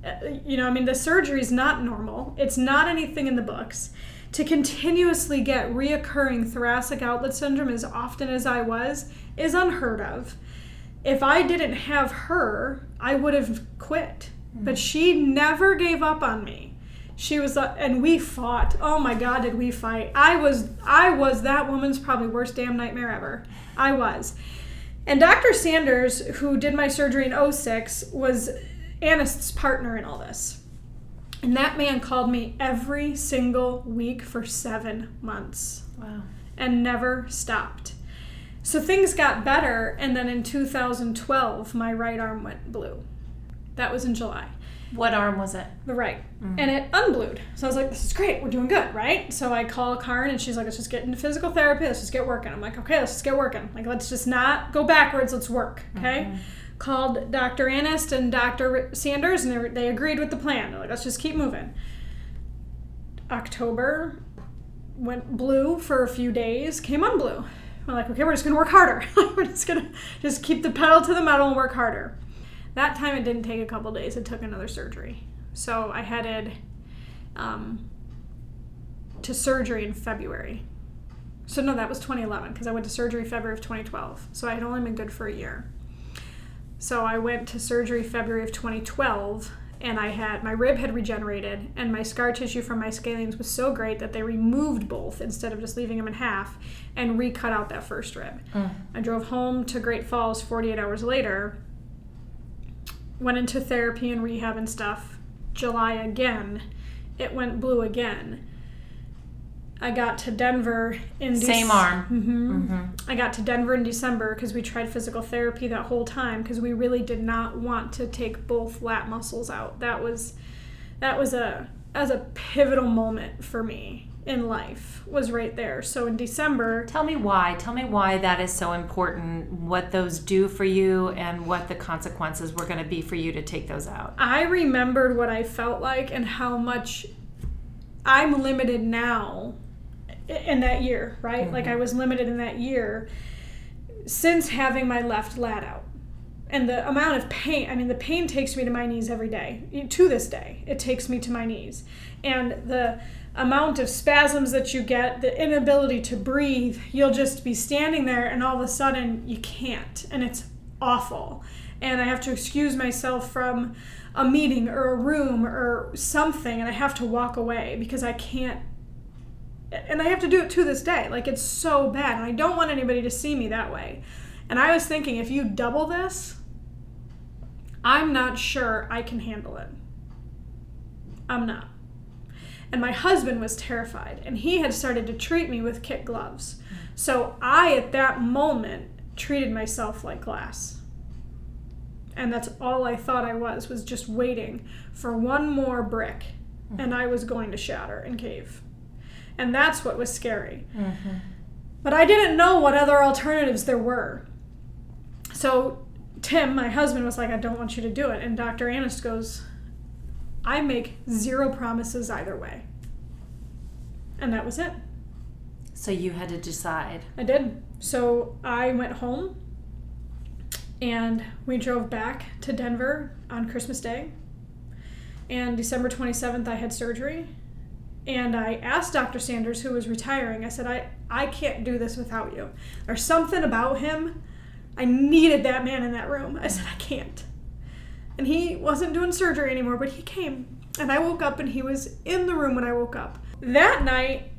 Uh, You know, I mean, the surgery is not normal, it's not anything in the books. To continuously get reoccurring thoracic outlet syndrome as often as I was is unheard of. If I didn't have her, I would have quit. But she never gave up on me. She was, uh, and we fought. Oh my God, did we fight? I was, I was that woman's probably worst damn nightmare ever. I was. And Dr. Sanders, who did my surgery in 06, was Annest's partner in all this. And that man called me every single week for seven months Wow. and never stopped. So things got better, and then in 2012, my right arm went blue. That was in July What arm was it? the right, mm. and it unblued. So I was like, "This is great. We're doing good, right?" So I call Karin, and she's like, "Let's just get into physical therapy. Let's just get working." I'm like, "Okay, let's just get working. Like, let's just not go backwards. Let's work." Okay. Mm-hmm. Called Dr. Annest and Dr. Sanders, and they, they agreed with the plan. They're like, "Let's just keep moving." October, went blue for a few days, came on blue. We're like, okay, we're just gonna work harder. (laughs) we're just gonna just keep the pedal to the metal and work harder. That time it didn't take a couple days, it took another surgery. So I headed um, to surgery in February. So no, that was 2011 because I went to surgery February of 2012. So I had only been good for a year. So I went to surgery February of 2012 and I had my rib had regenerated and my scar tissue from my scalenes was so great that they removed both instead of just leaving them in half and recut out that first rib. I drove home to Great Falls 48 hours later, went into therapy and rehab and stuff. July again, it went blue again. I got to Denver in Same arm. Mhm. I got to Denver in December because we tried physical therapy that whole time because we really did not want to take both lat muscles out. That was that was a as a pivotal moment for me in life was right there. So in December, Tell me why. Tell me why that is so important, what those do for you, and what the consequences were going to be for you to take those out. I remembered what I felt like and how much I'm limited now in that year, right? Like I mm-hmm. was limited in that year since having my left lat out. And the amount of pain, I mean, the pain takes me to my knees every day. To this day, it takes me to my knees. And the amount of spasms that you get, the inability to breathe, you'll just be standing there and all of a sudden you can't. And it's awful. And I have to excuse myself from a meeting or a room or something and I have to walk away because I can't and I have to do it to this day. Like it's so bad and I don't want anybody to see me that way. And I was thinking if you double this, I'm not sure I can handle it. I'm not. And my husband was terrified and he had started to treat me with kit gloves. Mm. So I at that moment treated myself like glass and that's all I thought I was was just waiting for one more brick mm. and I was going to shatter and cave. And that's what was scary. Mm-hmm. But I didn't know what other alternatives there were. So Tim, my husband, was like, I don't want you to do it. And Dr. Annest goes, I make zero promises either way. And that was it. So you had to decide. I did. So I went home and we drove back to Denver on Christmas Day. And December 27th, I had surgery. And I asked Dr. Sanders, who was retiring, I said, I, I can't do this without you. There's something about him. I needed that man in that room. I said, I can't. And he wasn't doing surgery anymore, but he came. And I woke up and he was in the room when I woke up. That night,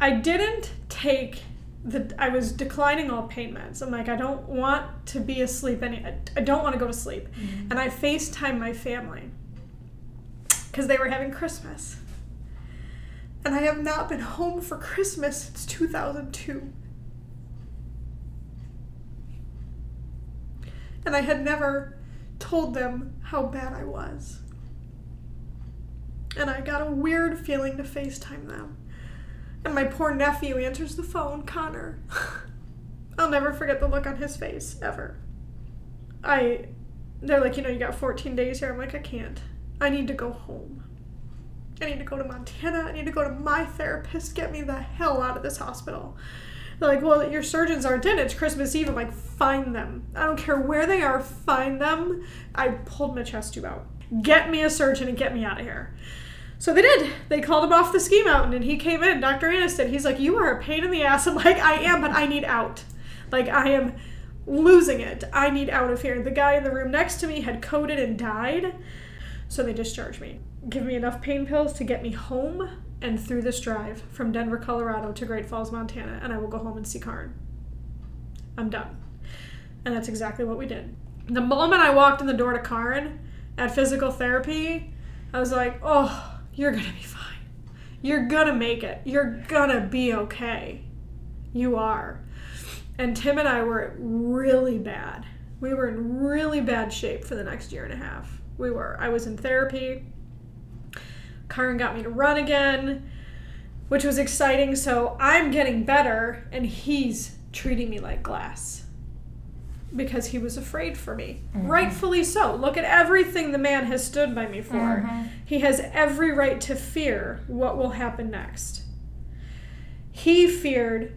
I didn't take the. I was declining all pain meds. I'm like, I don't want to be asleep any. I- don't want to go to sleep. Mm-hmm. And I FaceTime my family because they were having Christmas. And I have not been home for Christmas since 2002. And I had never told them how bad I was. And I got a weird feeling to FaceTime them. And my poor nephew answers the phone, Connor. (laughs) I'll never forget the look on his face, ever. I, they're like, you know, you got 14 days here. I'm like, I can't. I need to go home. I need to go to Montana. I need to go to my therapist. Get me the hell out of this hospital. They're like, well, your surgeons aren't in. It's Christmas Eve. I'm like, find them. I don't care where they are. Find them. I pulled my chest tube out. Get me a surgeon and get me out of here. So they did. They called him off the ski mountain and he came in. Dr. Aniston, he's like, You are a pain in the ass. I'm like, I am, but I need out. Like, I am losing it. I need out of here. The guy in the room next to me had coded and died. So they discharged me. Give me enough pain pills to get me home and through this drive from Denver, Colorado to Great Falls, Montana, and I will go home and see Karn. I'm done. And that's exactly what we did. The moment I walked in the door to Karn at physical therapy, I was like, oh, you're gonna be fine. You're gonna make it. You're gonna be okay. You are. And Tim and I were really bad. We were in really bad shape for the next year and a half. We were. I was in therapy. Karen got me to run again, which was exciting. So I'm getting better, and he's treating me like glass. because he was afraid for me. Mm-hmm. Rightfully so. Look at everything the man has stood by me for. Mm-hmm. He has every right to fear what will happen next. He feared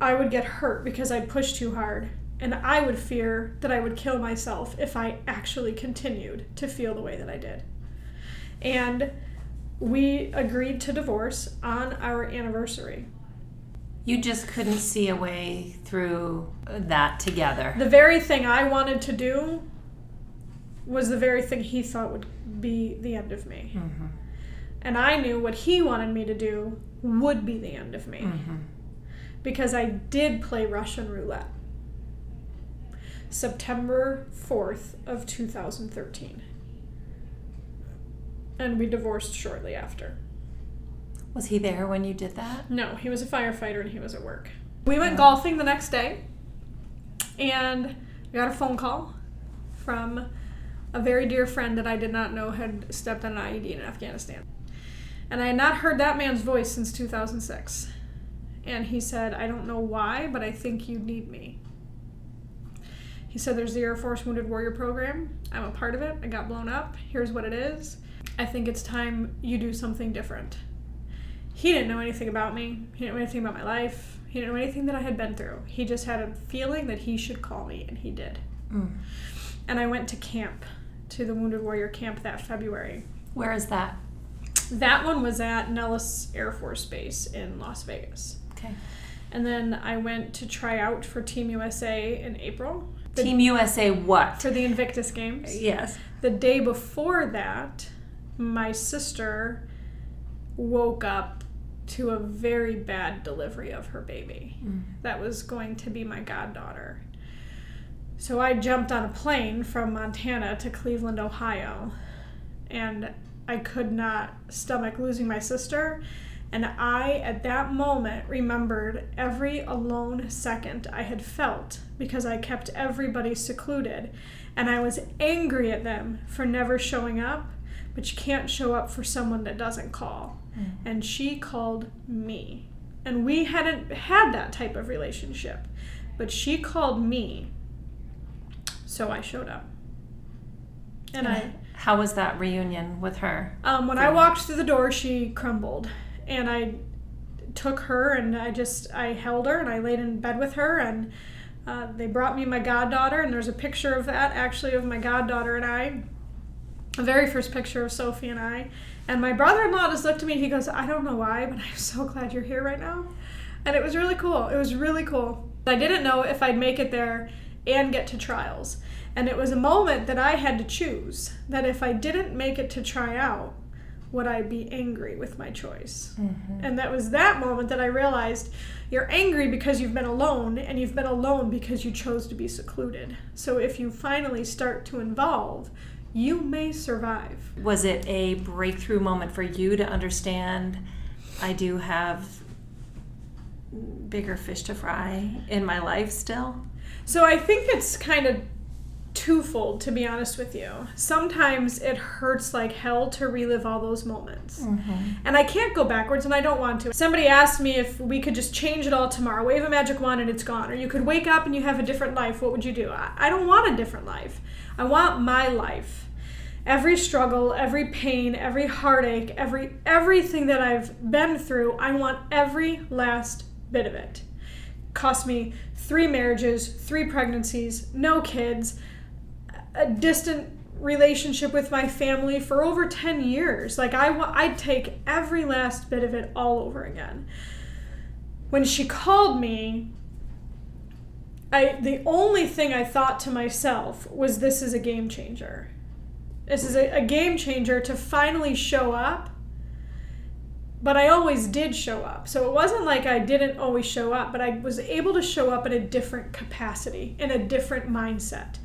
I would get hurt because I'd pushed too hard, and I would fear that I would kill myself if I actually continued to feel the way that I did. And we agreed to divorce on our anniversary. You just couldn't see a way through that together. The very thing I wanted to do was the very thing he thought would be the end of me. Mm-hmm. And I knew what he wanted me to do would be the end of me. Mm-hmm. Because I did play Russian roulette. September 4th of 2013. And we divorced shortly after. Was he there when you did that? No, he was a firefighter and he was at work. We went oh. golfing the next day and I got a phone call from a very dear friend that I did not know had stepped on an IED in Afghanistan. And I had not heard that man's voice since 2006. And he said, I don't know why, but I think you need me. He said, There's the Air Force Wounded Warrior Program. I'm a part of it. I got blown up. Here's what it is. I think it's time you do something different. He didn't know anything about me. He didn't know anything about my life. He didn't know anything that I had been through. He just had a feeling that he should call me, and he did. Mm. And I went to camp, to the Wounded Warrior camp that February. Where is that? That one was at Nellis Air Force Base in Las Vegas. Okay. And then I went to try out for Team USA in April The- Team USA what? for the Invictus Games. Yes. The day before that, my sister woke up to a very bad delivery of her baby. Mm. That was going to be my goddaughter. So I jumped on a plane from Montana to Cleveland, Ohio, and I could not stomach losing my sister. And I, at that moment, remembered every alone second I had felt because I kept everybody secluded. And I was angry at them for never showing up, but you can't show up for someone that doesn't call. And she called me. And we hadn't had that type of relationship, but she called me. So I showed up. And I. How was that reunion with her? Um, when I walked through the door, she crumbled, and I took her and I just I held her and I laid in bed with her and uh, they brought me my goddaughter and there's a picture of that actually of my goddaughter and I, the very first picture of Sophie and I, and my brother-in-law just looked at me and he goes, I don't know why, but I'm so glad you're here right now, and it was really cool. It was really cool. I didn't know if I'd make it there and get to trials. And it was a moment that I had to choose that if I didn't make it to try out, would I be angry with my choice? Mm-hmm. And that was that moment that I realized you're angry because you've been alone, and you've been alone because you chose to be secluded. So if you finally start to involve, you may survive. Was it a breakthrough moment for you to understand I do have bigger fish to fry in my life still? So I think it's kind of twofold, to be honest with you. Sometimes it hurts like hell to relive all those moments. Mm-hmm. And I can't go backwards, and I don't want to. Somebody asked me if we could just change it all tomorrow, wave a magic wand, and it's gone. Or you could wake up and you have a different life. What would you do? I, I don't want a different life. I want my life. Every struggle, every pain, every heartache, every everything that I've been through, I want every last bit of it. Cost me three marriages, three pregnancies, no kids, a distant relationship with my family for over 10 years. Like I wa- I'd take every last bit of it all over again. When she called me, I the only thing I thought to myself was this is a game changer. This is a, a game changer to finally show up. But I always did show up. So it wasn't like I didn't always show up, but I was able to show up in a different capacity, in a different mindset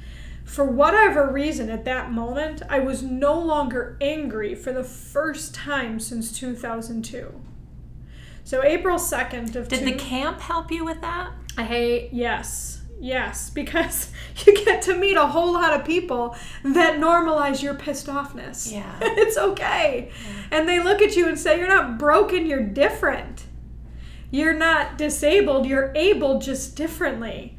for whatever reason at that moment, I was no longer angry for the first time since 2002. So April 2nd of Did two, the camp help you with that? I hate yes. Yes, because (laughs) you get to meet a whole lot of people that normalize your pissed offness. Yeah. (laughs) it's okay. And they look at you and say, You're not broken, you're different. You're not disabled, you're able just differently.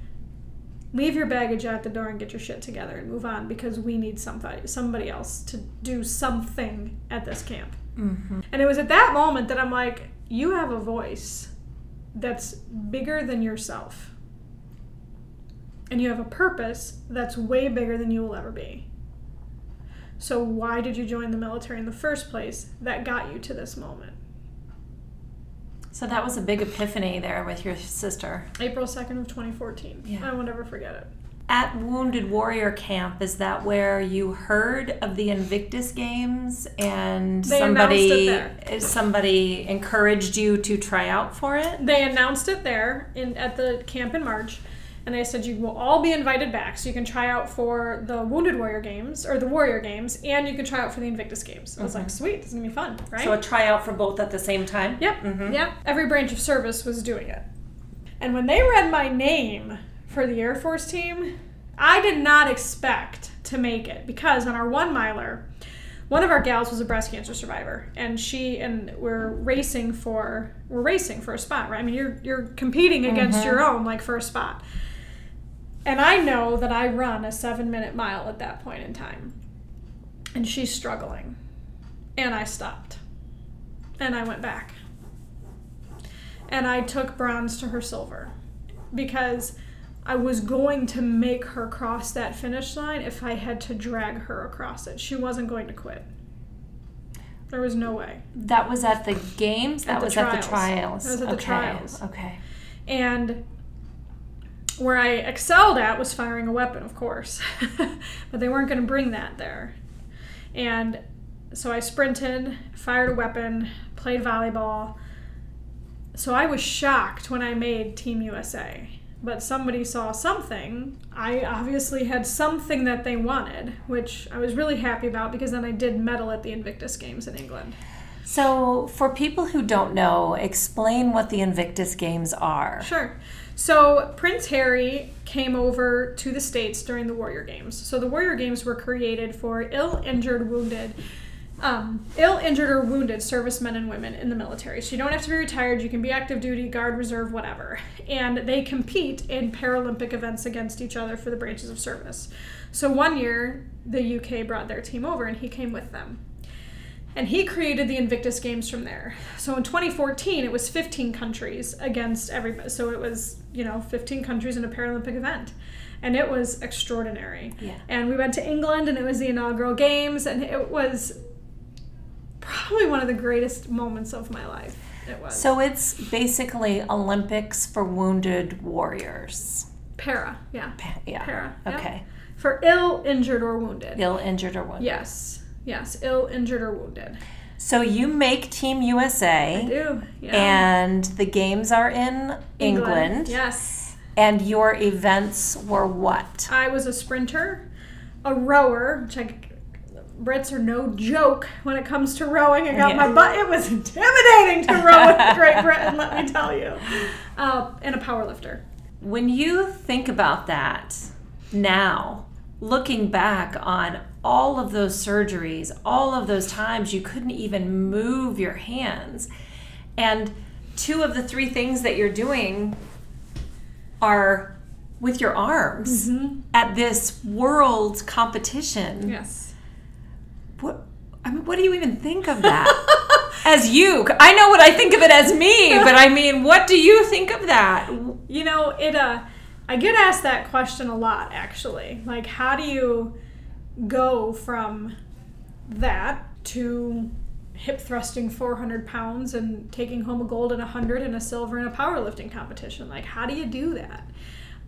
leave your baggage at the door and get your shit together and move on because we need somebody somebody else to do something at this camp. Mm-hmm. And it was at that moment that I'm like, you have a voice that's bigger than yourself. And you have a purpose that's way bigger than you will ever be. So why did you join the military in the first place that got you to this moment? So that was a big epiphany there with your sister. April 2nd of 2014. Yeah. I will never forget it. At Wounded Warrior Camp, is that where you heard of the Invictus Games and They somebody somebody encouraged you to try out for it? They announced it there in at the camp in March, and they said you will all be invited back, so you can try out for the Wounded Warrior Games or the Warrior Games, and you can try out for the Invictus Games. I was like, sweet, this is gonna be fun, right? So a tryout for both at the same time? Yep. mm-hmm. Yep. Every branch of service was doing it. And when they read my name for the Air Force team, I did not expect to make it because on our one miler, one of our gals was a breast cancer survivor, and she and we're racing for we're racing for a spot, right? I mean, you're you're competing against mm-hmm. your own like for a spot. And I know that I run a seven minute mile at that point in time, and she's struggling, and I stopped, and I went back and I took bronze to her silver because I was going to make her cross that finish line if I had to drag her across it. She wasn't going to quit. There was no way. That was at the games? That At the was at the trials. trials. That was at the okay. trials. Okay. And where I excelled at was firing a weapon, of course. (laughs) but they weren't going to bring that there. And so I sprinted, fired a weapon, played volleyball. So I was shocked when I made Team USA. But somebody saw something. I obviously had something that they wanted, which I was really happy about because then I did medal at the Invictus Games in England. So, for people who don't know, explain what the Invictus Games are. Sure. So Prince Harry came over to the States during the Warrior Games. So the Warrior Games were created for ill, injured, wounded, um, ill, injured, or wounded servicemen and women in the military. So you don't have to be retired. You can be active duty, guard, reserve, whatever. And they compete in Paralympic events against each other for the branches of service. So one year, the UK brought their team over, and he came with them. And he created the Invictus Games from there. So in 2014, it was 15 countries against everybody. So it was, you know, 15 countries in a Paralympic event. And it was extraordinary. Yeah. And we went to England and it was the inaugural games and it was probably one of the greatest moments of my life. It was. So, it's basically Olympics for wounded warriors. para, yeah. Pa- Yeah. Para. yep. Okay. For ill, injured, or wounded. Ill, injured, or wounded. Yes. Yes. Ill, injured, or wounded. So, you make Team USA. I do. Yeah. And the games are in England. Yes. And your events were what? I was a sprinter, a rower, which I Brits are no joke when it comes to rowing. I got Yeah. my butt. It was intimidating to row with (laughs) Great Britain, let me tell you. Uh, and a power lifter. When you think about that now, looking back on all of those surgeries, all of those times you couldn't even move your hands, and two of the three things that you're doing are with your arms at this world competition. Yes. What I mean, what do you even think of that? (laughs) as you, I know what I think of it as me, but I mean, what do you think of that? You know, it uh I get asked that question a lot actually. Like how do you go from that to hip thrusting 400 pounds and taking home a gold and a 100 and a silver in a powerlifting competition? Like how do you do that?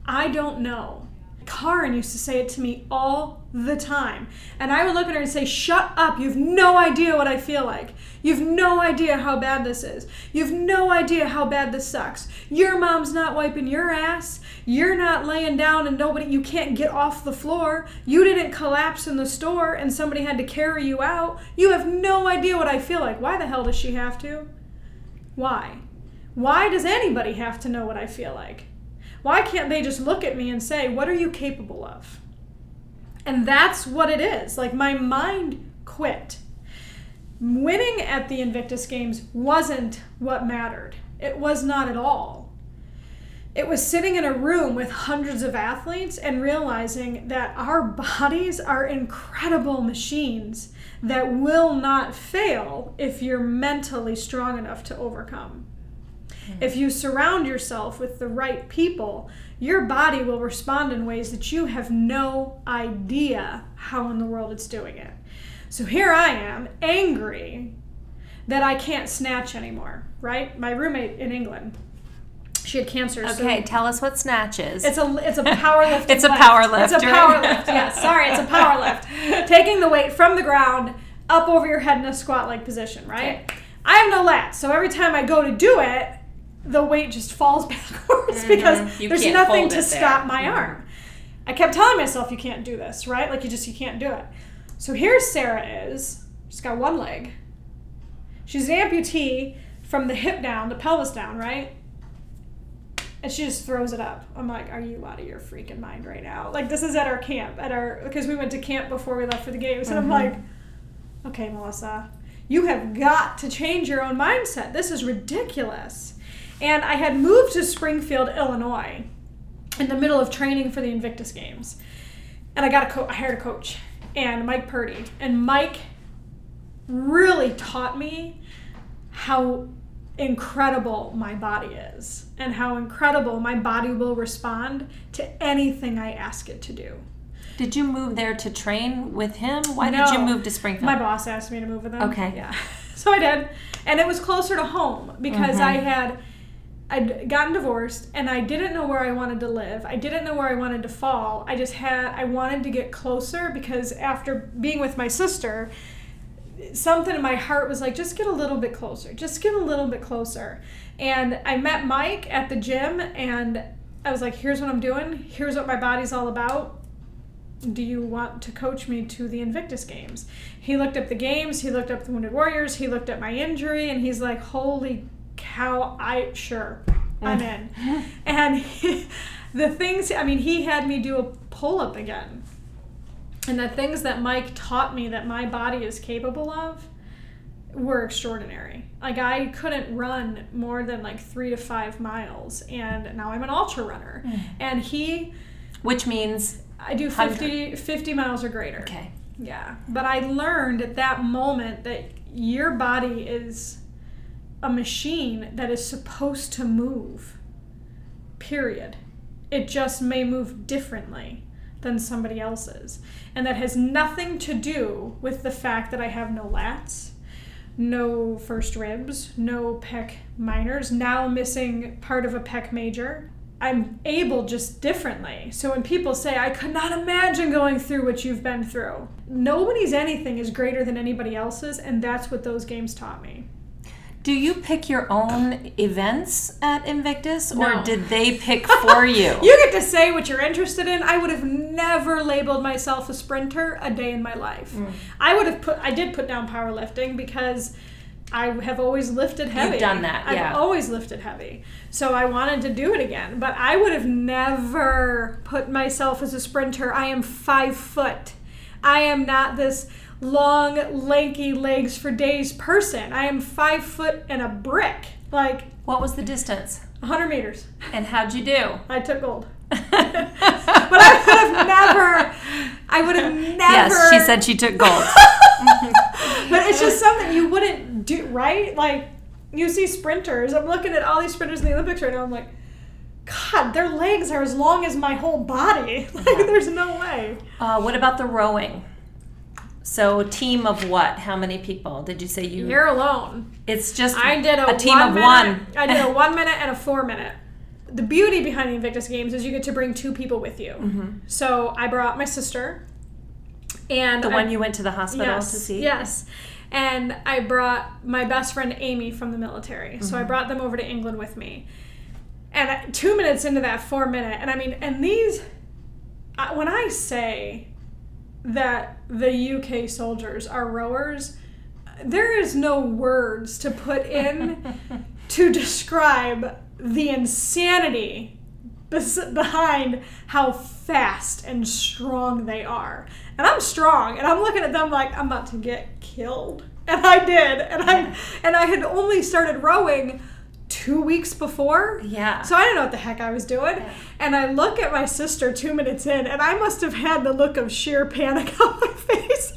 I don't know. Karen used to say it to me all the time. And I would look at her and say, Shut up. You have no idea what I feel like. You have no idea how bad this is. You have no idea how bad this sucks. Your mom's not wiping your ass. You're not laying down and nobody, you can't get off the floor. You didn't collapse in the store and somebody had to carry you out. You have no idea what I feel like. Why the hell does she have to? Why? Why does anybody have to know what I feel like? Why can't they just look at me and say, What are you capable of? And that's what it is. Like, my mind quit. Winning at the Invictus Games wasn't what mattered, it was not at all. it was sitting in a room with hundreds of athletes and realizing that our (laughs) bodies are incredible machines that will not fail if you're mentally strong enough to overcome. Hmm. If you surround yourself with the right people, your body will respond in ways that you have no idea how in the world it's doing it. So here I am, angry that I can't snatch anymore, right? My roommate in England, she had cancer. so- Okay, tell us what snatch is. it's a it's a power (laughs) lift. It's a lift. power lift. It's a power lift. Yes, sorry, it's a power lift. (laughs) Taking the weight from the ground up over your head in a squat like position, right? I have no lats, so every time I go to do it, the weight just falls (laughs) backwards because Mm-hmm. You there's nothing to stop my arm. I kept telling myself you can't do this, right? Like you just you can't do it. So here Sarah is. She's got one leg. She's an amputee from the hip down, the pelvis down, right? and she just throws it up. I'm like, are you out of your freaking mind right now? Like this is at our camp, at our because we went to camp before we left for the games, and I'm like, okay, Melissa, you have got to change your own mindset. This is ridiculous. And I had moved to Springfield, Illinois, in the middle of training for the Invictus Games, and I got a co- I hired a coach, and Mike Purdy, and Mike really taught me how incredible my body is and how incredible my body will respond to anything I ask it to do. Did you move there to train with him? Why did you move to Springfield? My boss asked me to move with him. Okay. Yeah. (laughs) So I did. And it was closer to home because mm-hmm. I had I'd gotten divorced and I didn't know where I wanted to live. I didn't know where I wanted to fall. I just had I wanted to get closer because after being with my sister, something in my heart was like just get a little bit closer. Just get a little bit closer. And I met Mike at the gym and I was like, here's what I'm doing. Here's what my body's all about do you want to coach me to the Invictus Games? He looked up the games, he looked up the Wounded Warriors, he looked at my injury, and he's like, holy cow, I sure, I'm in. (laughs) and he, (laughs) the things, I mean, he had me do a pull up again. And the things that Mike taught me that my body is capable of were extraordinary. Like I couldn't run more than like three to five miles, and now I'm an ultra runner. Mm. And he, Which means I do 50, 50 miles or greater. okay. Yeah. But I learned at that moment that your body is a machine that is supposed to move. Period. It just may move differently than somebody else's. And that has nothing to do with the fact that I have no lats, no first ribs, no pec minors, now missing part of a pec major. I'm able just differently. So when people say, I could not imagine going through what you've been through, nobody's anything is greater than anybody else's, and that's what those games taught me. Do you pick your own events at Invictus or No. did they pick for (laughs) you? You get to say what you're interested in. I would have never labeled myself a sprinter a day in my life. Mm. I would have put I did put down powerlifting because I have always lifted heavy. You've done that, yeah. I've always lifted heavy. So I wanted to do it again, but I would have never put myself as a sprinter. I am 5 foot. I am not this long, lanky legs for days person. I am 5 foot and a brick. Like What was the distance? 100 meters. And how'd you do? (laughs) I took gold. (laughs) but I would have never, I would have never. Yes, she said she took gold. (laughs) But it's just something you wouldn't do, right? Like, you see sprinters. I'm looking at all these sprinters in the Olympics right now. I'm like, God, their legs are as long as my whole body. Like, there's no way. Uh, what about the rowing? So, team of what? How many people? Did you say you? You're alone. it's just I did a, a team one of minute, one. I did a (laughs) one minute and a four minute. The beauty behind the Invictus Games is you get to bring two people with you. Mm-hmm. So I brought my sister, and the I- one you went to the hospital yes, to see. Yes. And I brought my best friend Amy from the military. So I Mm-hmm. brought them over to England with me. And two minutes into that four minute, and I mean, and these, when I say that the UK soldiers are rowers, there is no words to put in (laughs) to describe the insanity bes- behind how fast and strong they are. And I'm strong, and I'm looking at them like I'm about to get killed. And I did, and I and I had only started rowing two weeks before. Yeah. So I didn't know what the heck I was doing. And I look at my sister two minutes in, and I must have had the look of sheer panic (laughs) on my face.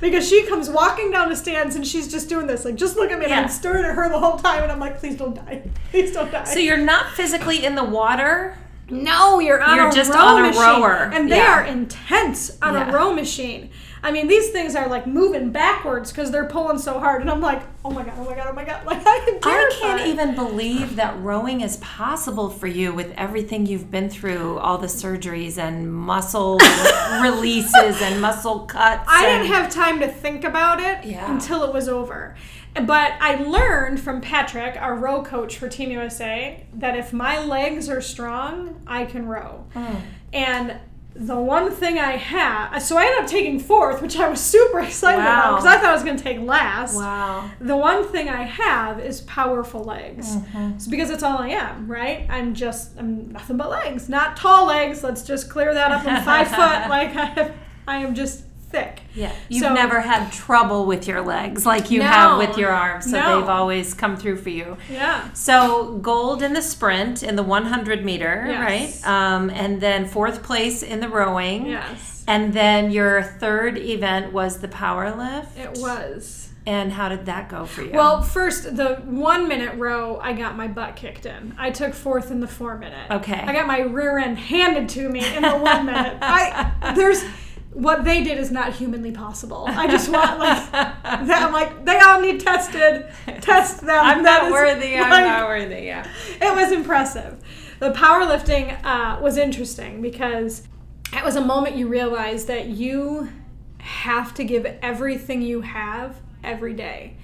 Because she comes walking down the stands and she's just doing this, like, just look at me. And I'm staring at her the whole time, and I'm like, please don't die. Please don't die. So you're not physically in the water. No, you're on You're a just row on a machine, rower. and they Yeah. are intense on Yeah. a row machine. I mean, these things are like moving backwards because they're pulling so hard, and I'm like, oh my god, oh my god, oh my god, (laughs) like I am I can't even believe that rowing is possible for you with everything you've been through, all the surgeries and muscle (laughs) releases and muscle cuts. I and- didn't have time to think about it Yeah. until it was over. But I learned from Patrick, our row coach for Team USA, that if my legs are strong, I can row. Hmm. And the one thing I had, so I ended up taking fourth, which I was super excited about because I thought I was going to take last. Wow. The one thing I have is powerful legs. Mm-hmm. It's because it's all I am, right? I'm just I'm nothing but legs, not tall legs. Let's just clear that up. I'm five foot. (laughs) Like I have, I am just thick. Yeah. You've So- never had trouble with your legs like you have with your arms, so No. they've always come through for you. Yeah. So gold in the sprint in the 100 meter, Yes. right? Um, and then fourth place in the rowing. Yes. And then your third event was the power lift. It was. And how did that go for you? Well, first the one minute row, I got my butt kicked in. I took fourth in the four minute. Okay. I got my rear end handed to me in the one minute. I there's what they did is not humanly possible. I just want like (laughs) that. I'm like they all need tested. Test them. I'm That not is, worthy. I'm not worthy. Yeah. it was impressive. The powerlifting uh, was interesting because it was a moment you realized that you have to give everything you have every day.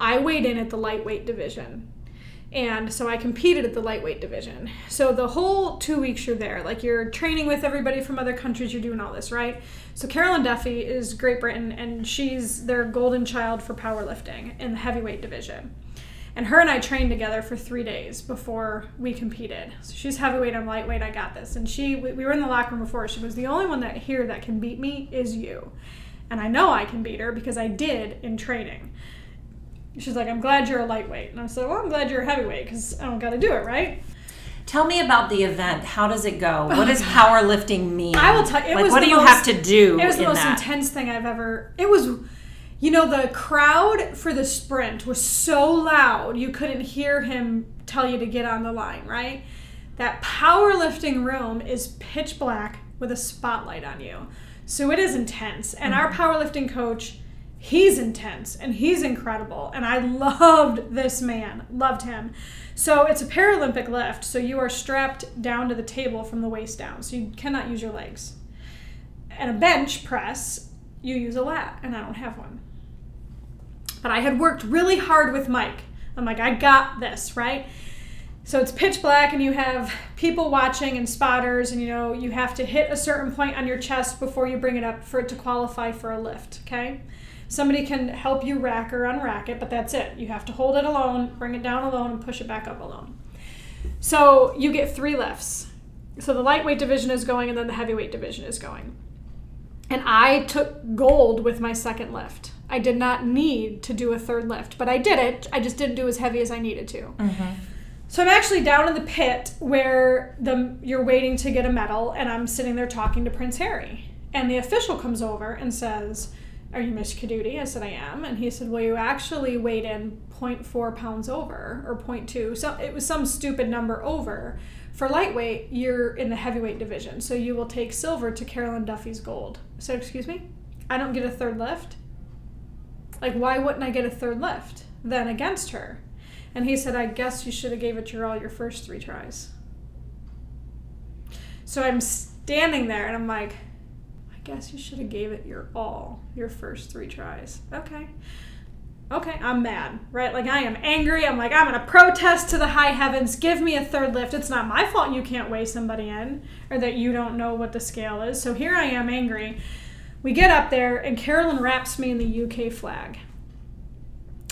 I weighed in at the lightweight division. And so I competed at the lightweight division. So the whole two weeks you're there, like you're training with everybody from other countries, you're doing all this, right? So Carolyn Duffy is Great Britain, and she's their golden child for powerlifting in the heavyweight division. And her and I trained together for three days before we competed. So she's heavyweight, I'm lightweight, I got this. And she, we, we were in the locker room before. She was the only one that here that can beat me is you. And I know I can beat her because I did in training. She's like, I'm glad you're a lightweight. And I said, Well, I'm glad you're a heavyweight because I don't got to do it, right? Tell me about the event. How does it go? Oh what does powerlifting mean? I will tell you, like, what do you most- have to do? It was the most that? intense thing I've ever. It was, you know, the crowd for the sprint was so loud you couldn't hear him tell you to get on the line, right? That powerlifting room is pitch black with a spotlight on you. So it is intense. And our mm. powerlifting coach, he's intense and he's incredible. And I loved this man, loved him. So it's a Paralympic lift. So you are strapped down to the table from the waist down. So you cannot use your legs and a bench press, you use a lat, and I don't have one. But I had worked really hard with Mike. I'm like, I got this, right? So it's pitch black, and you have people watching and spotters, and you know, you have to hit a certain point on your chest before you bring it up for it to qualify for a lift, okay? Somebody can help you rack or unrack it, but that's it. You have to hold it alone, bring it down alone, and push it back up alone. So you get three lifts. So the lightweight division is going, and then the heavyweight division is going. And I took gold with my second lift. I did not need to do a third lift, but I did it. I just didn't do as heavy as I needed to. Mm-hmm. So I'm actually down in the pit where the you're waiting to get a medal, and I'm sitting there talking to Prince Harry. And the official comes over and says, "Are you Miss Kadudi?" I said, "I am." And he said, "Well, you actually weighed in 0.4 pounds over, or 0.2. So it was some stupid number over. For lightweight, you're in the heavyweight division, so you will take silver to Carolyn Duffy's gold." So excuse me, I don't get a third lift. Like, why wouldn't I get a third lift then against her? And he said, I guess you should have gave it your all your first three tries. So I'm standing there and I'm like, guess you should have gave it your all your first three tries. Okay. Okay, I'm mad, right? Like I am angry. I'm like, I'm gonna protest to the high heavens. Give me a third lift. It's not my fault you can't weigh somebody in or that you don't know what the scale is. So here I am angry. We get up there and Carolyn wraps me in the UK flag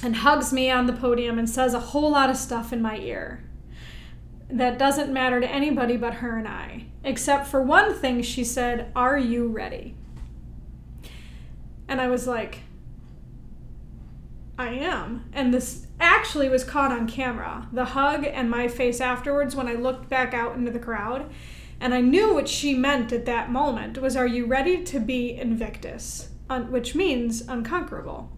and hugs me on the podium and says a whole lot of stuff in my ear that doesn't matter to anybody but her and I. Except for one thing, she said, Are you ready? And I was like, I am. And this actually was caught on camera the hug and my face afterwards when I looked back out into the crowd. And I knew what she meant at that moment was, Are you ready to be Invictus? Un- which means unconquerable.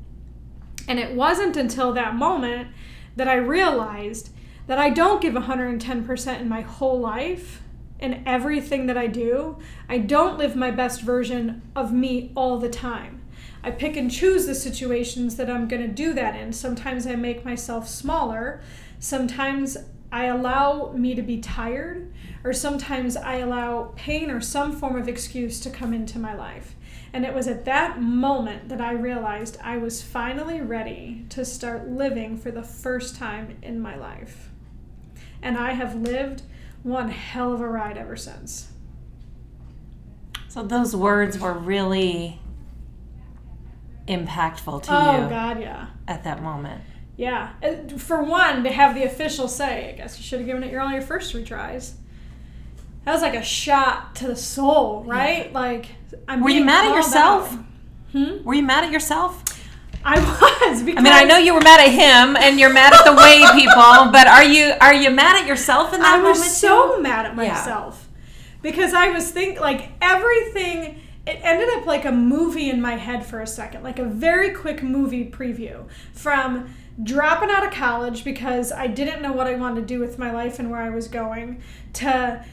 And it wasn't until that moment that I realized that I don't give 110% in my whole life in everything that I do. I don't live my best version of me all the time. I pick and choose the situations that I'm going to do that in. Sometimes I make myself smaller. Sometimes I allow me to be tired, or sometimes I allow pain or some form of excuse to come into my life. And it was at that moment that I realized I was finally ready to start living for the first time in my life. And I have lived one hell of a ride ever since. So those words were really impactful to Oh, you Oh God, yeah. at that moment. Yeah. Uh, For one, to have the official say, I guess you should have given it your all your first three tries. That was like a shot to the soul, right? Like, I'm Were you mad at yourself? Hmm? Were you mad at yourself? I was because I mean, I know you were mad at him and you're mad at the way (laughs) people, but are you are you mad at yourself in that I moment was so too? mad at Yeah. myself because I was think like everything. It ended up like a movie in my head for a second, like a very quick movie preview from dropping out of college because I didn't know what I wanted to do with my life and where I was going to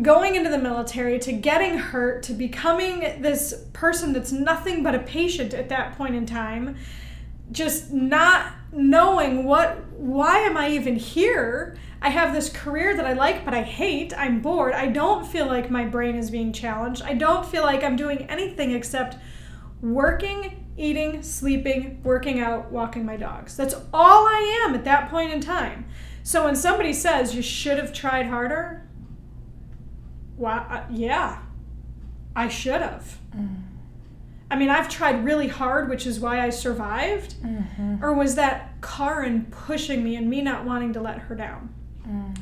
going into the military to getting hurt to becoming this person that's nothing but a patient at that point in time just not knowing what why am i even here? I have this career that i like but i hate. I'm bored. I don't feel like my brain is being challenged. I don't feel like i'm doing anything except working eating sleeping working out walking my dogs. That's all i am at that point in time. So when somebody says you should have tried harder wow uh, yeah i should have I mean, I've tried really hard, which is why I survived. Or was that Karin pushing me and me not wanting to let her down?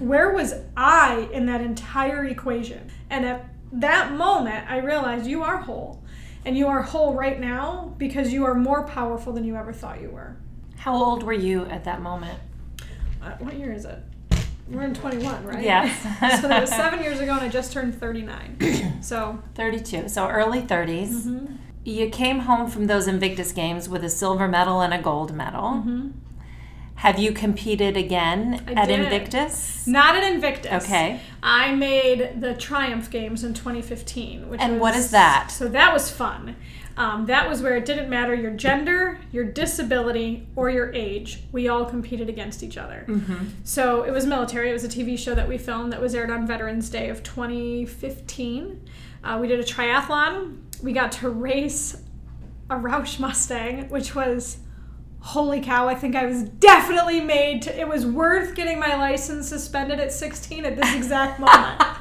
Where was I in that entire equation? And at that moment, I realized you are whole. And you are whole right now because you are more powerful than you ever thought you were. How old were you at that moment? Uh, what year is it? We're in 21, right? Yes. (laughs) so that was seven years ago, and I just turned 39. (coughs) so 32. So early 30s. Mm-hmm. You came home from those Invictus games with a silver medal and a gold medal. Have you competed again Mm-hmm. I at did. Invictus? Not at Invictus. Okay. I made the Triumph Games in 2015. Which And was, what is that? So that was fun. Um, that was where it didn't matter your gender, your disability, or your age. We all competed against each other. Mm-hmm. So it was military. It was a TV show that we filmed that was aired on Veterans Day of 2015. Uh, we did a triathlon. We got to race a Roush Mustang, which was holy cow, I think I was definitely made to, it was worth getting my license suspended at 16 at this exact moment. (laughs)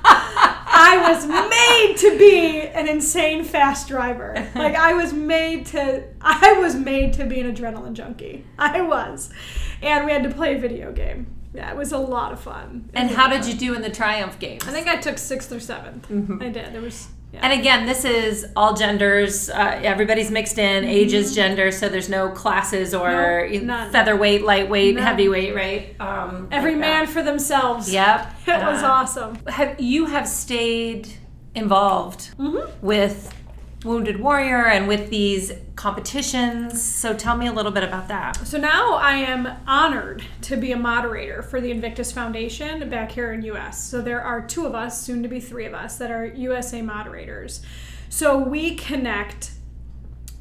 I was made to be an insane fast driver. (laughs) Like I was made to I was made to be an adrenaline junkie. I was. And we had to play a video game. Yeah, it was a lot of fun. It And how did you do in the Triumph games? I think I took 6th or 7th. Mm-hmm. I did. There was yeah. And again, this is all genders. Uh, everybody's mixed in. Ages, gender. So there's no classes or Mm-hmm. None. featherweight, lightweight, None. heavyweight, right? Um, Every like man that. for themselves. Yep. (laughs) It was awesome. Have you have stayed involved Mm-hmm. with Wounded Warrior and with these competitions? So tell me a little bit about that. So now I am honored to be a moderator for the Invictus Foundation back here in US. So there are two of us, soon to be three of us, that are USA moderators. So we connect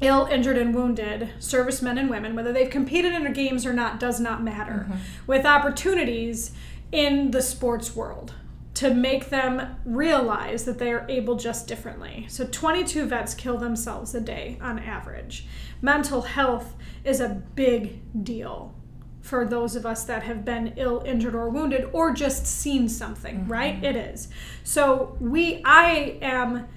ill, injured, and wounded servicemen and women, whether they've competed in the games or not, does not matter, mm-hmm. with opportunities in the sports world to make them realize that they are able just differently. So 22 vets kill themselves a day on average. Mental health is a big deal for those of us that have been ill, injured, or wounded, or just seen something, right? Mm-hmm. It is. So we, I am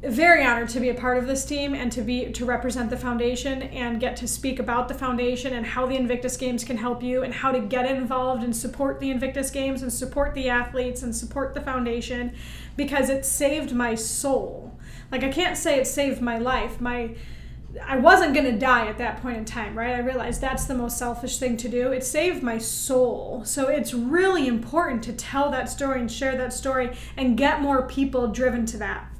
very honored to be a part of this team and to be to represent the foundation and get to speak about the foundation and how the Invictus Games can help you and how to get involved and support the Invictus Games and support the athletes and support the foundation because it saved my soul. Like I can't say it saved my life. My I wasn't going to die at that point in time, right? I realized that's the most selfish thing to do. It saved my soul. So it's really important to tell that story and share that story and get more people driven to that.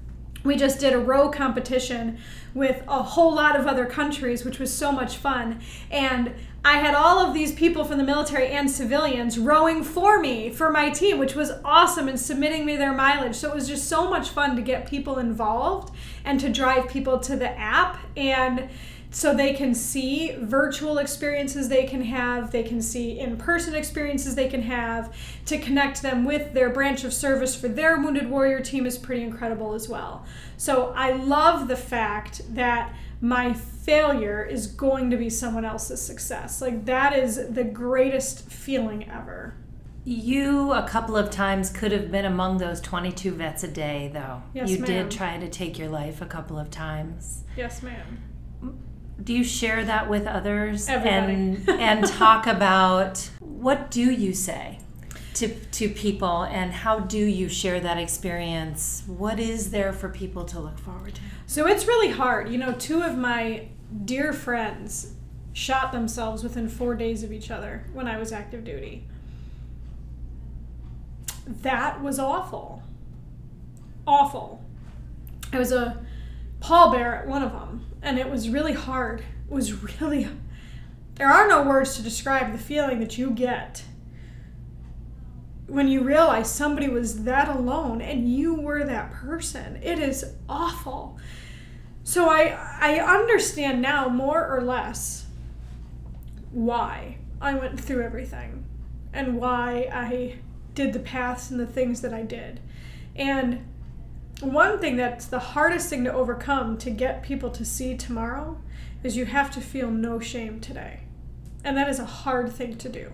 We just did a row competition with a whole lot of other countries, which was so much fun. And I had all of these people from the military and civilians rowing for me for my team, which was awesome and submitting me their mileage. So it was just so much fun to get people involved and to drive people to the app and so they can see virtual experiences they can have, they can see in person experiences they can have. To connect them with their branch of service for their Wounded Warrior team is pretty incredible as well. So I love the fact that my failure is going to be someone else's success. Like, that is the greatest feeling ever. You, a couple of times, could have been among those 22 vets a day, though. Yes, you ma'am. did try to take your life a couple of times. Yes, ma'am. Do you share that with others Everybody. and and (laughs) talk about what do you say to to people and how do you share that experience? What is there for people to look forward to? So it's really hard. You know, two of my dear friends shot themselves within four days of each other when I was active duty. That was awful. Awful. I was a pallbearer at one of them, and it was really hard. It was really. There are no words to describe the feeling that you get when you realize somebody was that alone and you were that person. It is awful. So I I understand now more or less why I went through everything and why I did the paths and the things that I did. And one thing that's the hardest thing to overcome to get people to see tomorrow is you have to feel no shame today. And that is a hard thing to do.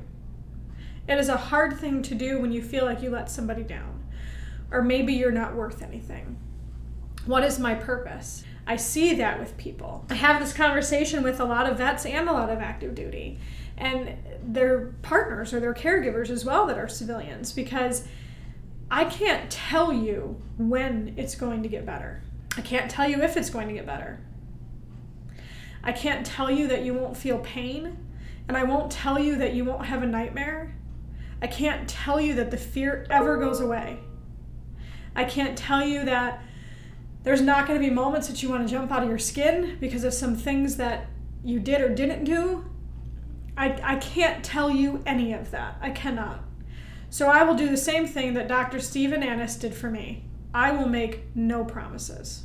It is a hard thing to do when you feel like you let somebody down, or maybe you're not worth anything. What is my purpose? I see that with people. I have this conversation with a lot of vets and a lot of active duty, and their partners or their caregivers as well that are civilians, because I can't tell you when it's going to get better. I can't tell you if it's going to get better. I can't tell you that you won't feel pain, and I won't tell you that you won't have a nightmare. I can't tell you that the fear ever goes away. I can't tell you that there's not going to be moments that you want to jump out of your skin because of some things that you did or didn't do. I, I can't tell you any of that. I cannot. So I will do the same thing that Dr. Stephen Annest did for me. I will make no promises.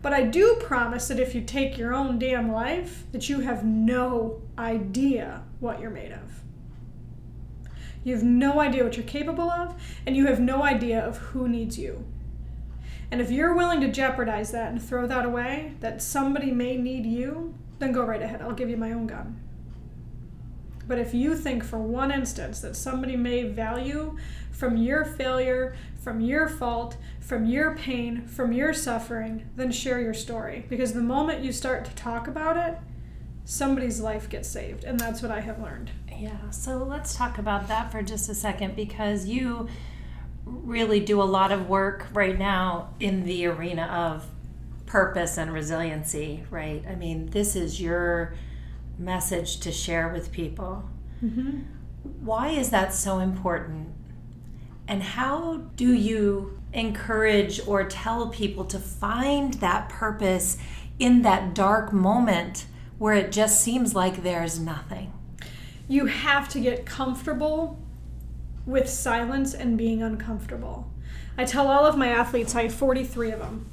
But I do promise that if you take your own damn life, that you have no idea what you're made of. You have no idea what you're capable of, and you have no idea of who needs you. And if you're willing to jeopardize that and throw that away, that somebody may need you, then go right ahead. I'll give you my own gun. But if you think for one instance that somebody may value from your failure, from your fault, from your pain, from your suffering, then share your story. Because the moment you start to talk about it, somebody's life gets saved. And that's what I have learned. Yeah, so let's talk about that for just a second because you really do a lot of work right now in the arena of purpose and resiliency, right? I mean, this is your message to share with people. Mm-hmm. Why is that so important? And how do you encourage or tell people to find that purpose in that dark moment where it just seems like there's nothing? you have to get comfortable with silence and being uncomfortable. I tell all of my athletes, I have 43 of them.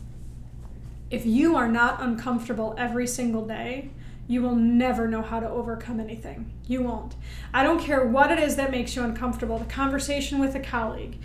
If you are not uncomfortable every single day, you will never know how to overcome anything. You won't. I don't care what it is that makes you uncomfortable the conversation with a colleague,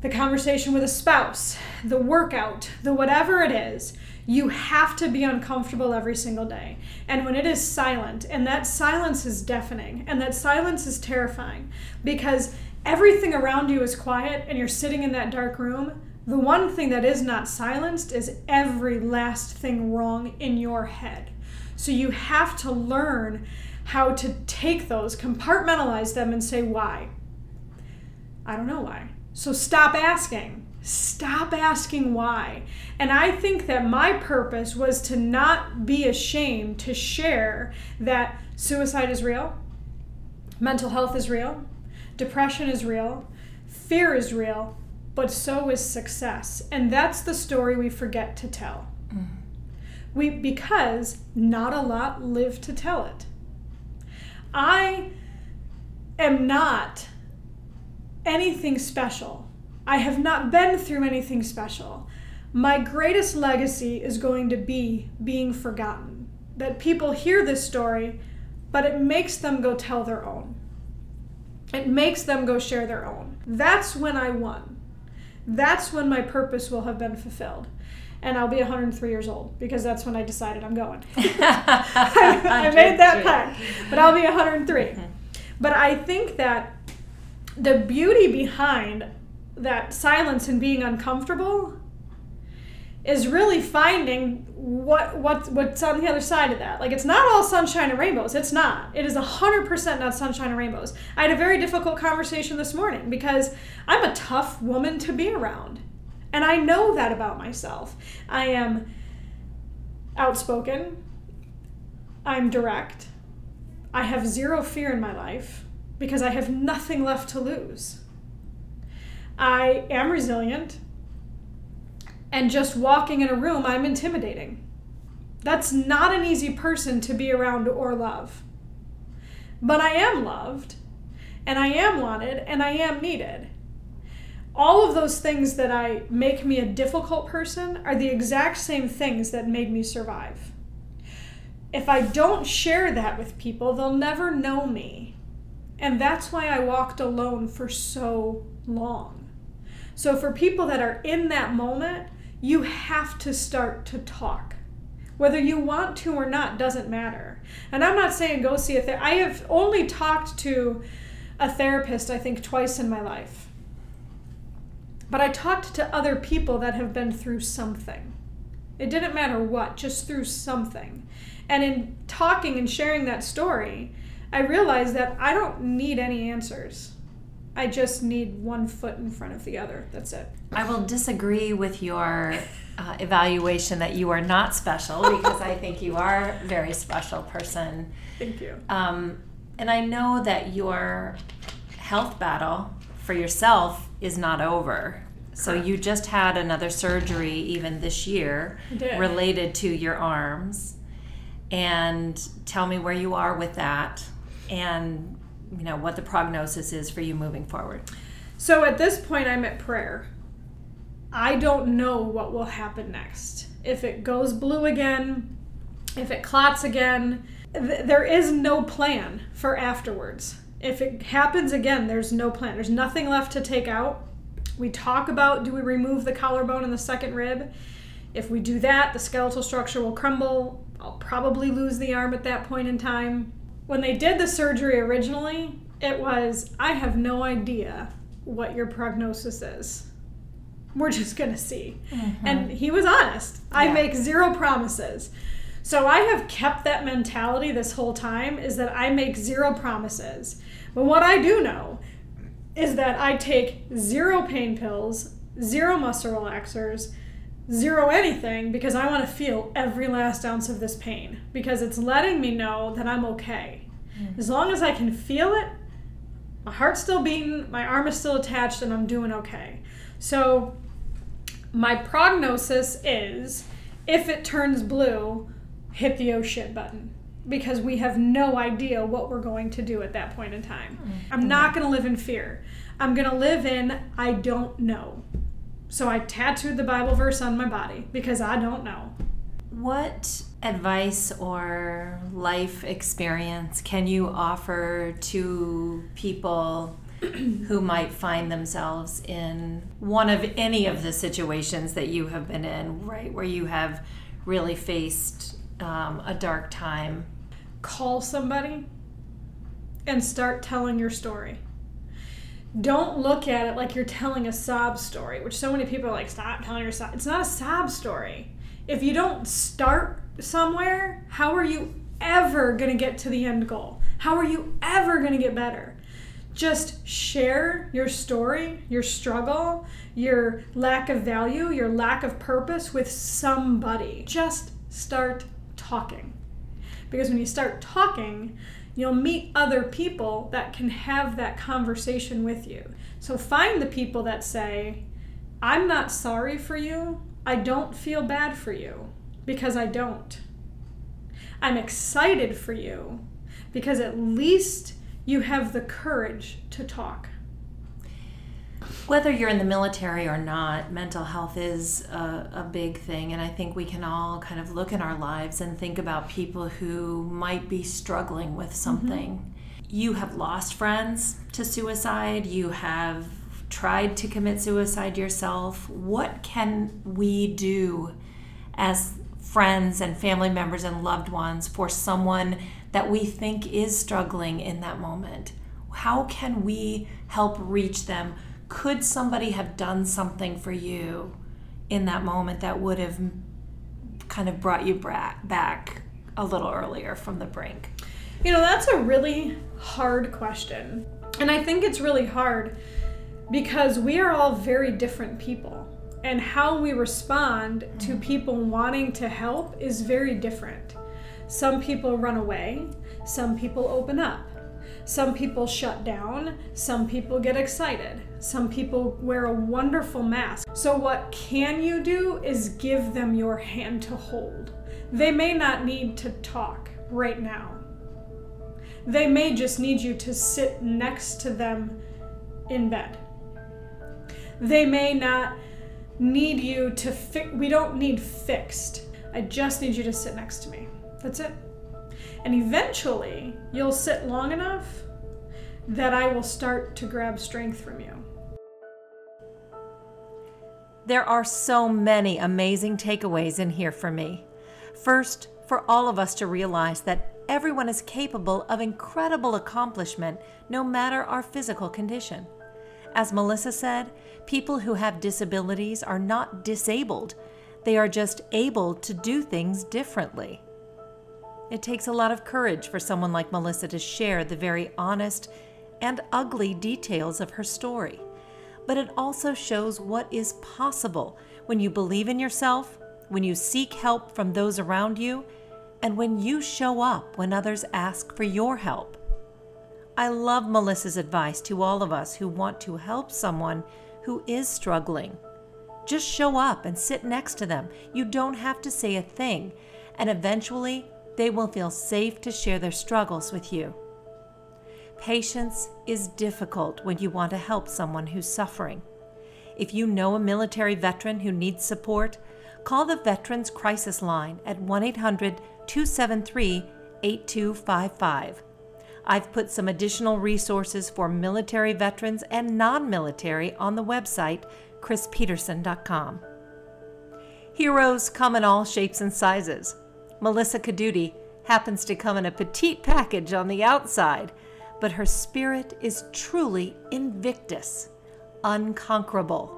the conversation with a spouse, the workout, the whatever it is. You have to be uncomfortable every single day. And when it is silent, and that silence is deafening, and that silence is terrifying because everything around you is quiet and you're sitting in that dark room, the one thing that is not silenced is every last thing wrong in your head. So you have to learn how to take those, compartmentalize them, and say, why? I don't know why. So stop asking. Stop asking why. And I think that my purpose was to not be ashamed to share that suicide is real, mental health is real, depression is real, fear is real, but so is success. And that's the story we forget to tell. We because not a lot live to tell it. I am not anything special. I have not been through anything special. My greatest legacy is going to be being forgotten. That people hear this story, but it makes them go tell their own. It makes them go share their own. That's when I won. That's when my purpose will have been fulfilled. And I'll be 103 years old because that's when I decided I'm going. (laughs) (laughs) I made that pact, but I'll be 103. Mm-hmm. But I think that the beauty behind that silence and being uncomfortable is really finding what what what's on the other side of that. Like it's not all sunshine and rainbows. It's not. It is hundred percent not sunshine and rainbows. I had a very difficult conversation this morning because I'm a tough woman to be around, and I know that about myself. I am outspoken. I'm direct. I have zero fear in my life because I have nothing left to lose. I am resilient and just walking in a room, I'm intimidating. That's not an easy person to be around or love. But I am loved, and I am wanted, and I am needed. All of those things that I make me a difficult person are the exact same things that made me survive. If I don't share that with people, they'll never know me. And that's why I walked alone for so long. So, for people that are in that moment, you have to start to talk. Whether you want to or not doesn't matter. And I'm not saying go see a therapist. I have only talked to a therapist, I think, twice in my life. But I talked to other people that have been through something. It didn't matter what, just through something. And in talking and sharing that story, I realized that I don't need any answers. I just need one foot in front of the other. That's it. I will disagree with your uh, evaluation that you are not special because I think you are a very special person. Thank you. Um, and I know that your health battle for yourself is not over. So you just had another surgery even this year related to your arms. And tell me where you are with that and you know what the prognosis is for you moving forward. So at this point, I'm at prayer. I don't know what will happen next. If it goes blue again, if it clots again, th- there is no plan for afterwards. If it happens again, there's no plan. There's nothing left to take out. We talk about do we remove the collarbone and the second rib? If we do that, the skeletal structure will crumble. I'll probably lose the arm at that point in time. When they did the surgery originally, it was I have no idea what your prognosis is. We're just going to see. Mm-hmm. And he was honest. I Yeah. make zero promises. So I have kept that mentality this whole time is that I make zero promises. But what I do know is that I take zero pain pills, zero muscle relaxers, zero anything because I want to feel every last ounce of this pain because it's letting me know that I'm okay. Hmm. As long as I can feel it, my heart's still beating, my arm is still attached, and I'm doing okay. So, my prognosis is if it turns blue, hit the oh shit button because we have no idea what we're going to do at that point in time. I'm not going to live in fear. I'm going to live in I don't know. So I tattooed the Bible verse on my body because I don't know. What advice or life experience can you offer to people (clears throat) who might find themselves in one of any of the situations that you have been in, right? Where you have really faced um, a dark time? Call somebody and start telling your story. Don't look at it like you're telling a sob story, which so many people are like, stop telling your sob. It's not a sob story. If you don't start somewhere, how are you ever going to get to the end goal? How are you ever going to get better? just share your story, your struggle, your lack of value, your lack of purpose with somebody. Just start talking. Because when you start talking, you'll meet other people that can have that conversation with you. So find the people that say, I'm not sorry for you. I don't feel bad for you because I don't. I'm excited for you because at least you have the courage to talk. Whether you're in the military or not, mental health is a, a, big thing. And I think we can all kind of look in our lives and think about people who might be struggling with something. Mm-hmm. You have lost friends to suicide, you have tried to commit suicide yourself. What can we do as friends and family members and loved ones for someone that we think is struggling in that moment? How can we help reach them? Could somebody have done something for you in that moment that would have kind of brought you back a little earlier from the brink? You know, that's a really hard question. And I think it's really hard because we are all very different people and how we respond to mm-hmm. people wanting to help is very different. Some people run away, some people open up. Some people shut down, some people get excited, some people wear a wonderful mask. So, what can you do is give them your hand to hold. They may not need to talk right now, they may just need you to sit next to them in bed. They may not need you to fix, we don't need fixed. I just need you to sit next to me. That's it. And eventually, you'll sit long enough that I will start to grab strength from you. There are so many amazing takeaways in here for me. First, for all of us to realize that everyone is capable of incredible accomplishment no matter our physical condition. As Melissa said, people who have disabilities are not disabled, they are just able to do things differently. It takes a lot of courage for someone like Melissa to share the very honest and ugly details of her story. But it also shows what is possible when you believe in yourself, when you seek help from those around you, and when you show up when others ask for your help. I love Melissa's advice to all of us who want to help someone who is struggling. Just show up and sit next to them. You don't have to say a thing, and eventually they will feel safe to share their struggles with you. Patience is difficult when you want to help someone who's suffering. If you know a military veteran who needs support, call the Veterans Crisis Line at 1 800 273 8255 I've put some additional resources for military veterans and non military on the website, chrispeterson.com. Heroes come in all shapes and sizes. Melissa Caduti happens to come in a petite package on the outside, but her spirit is truly invictus, unconquerable.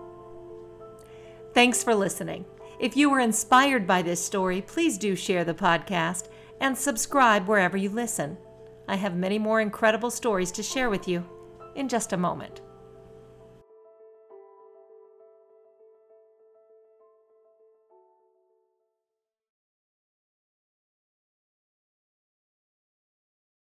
Thanks for listening. If you were inspired by this story, please do share the podcast and subscribe wherever you listen. I have many more incredible stories to share with you in just a moment.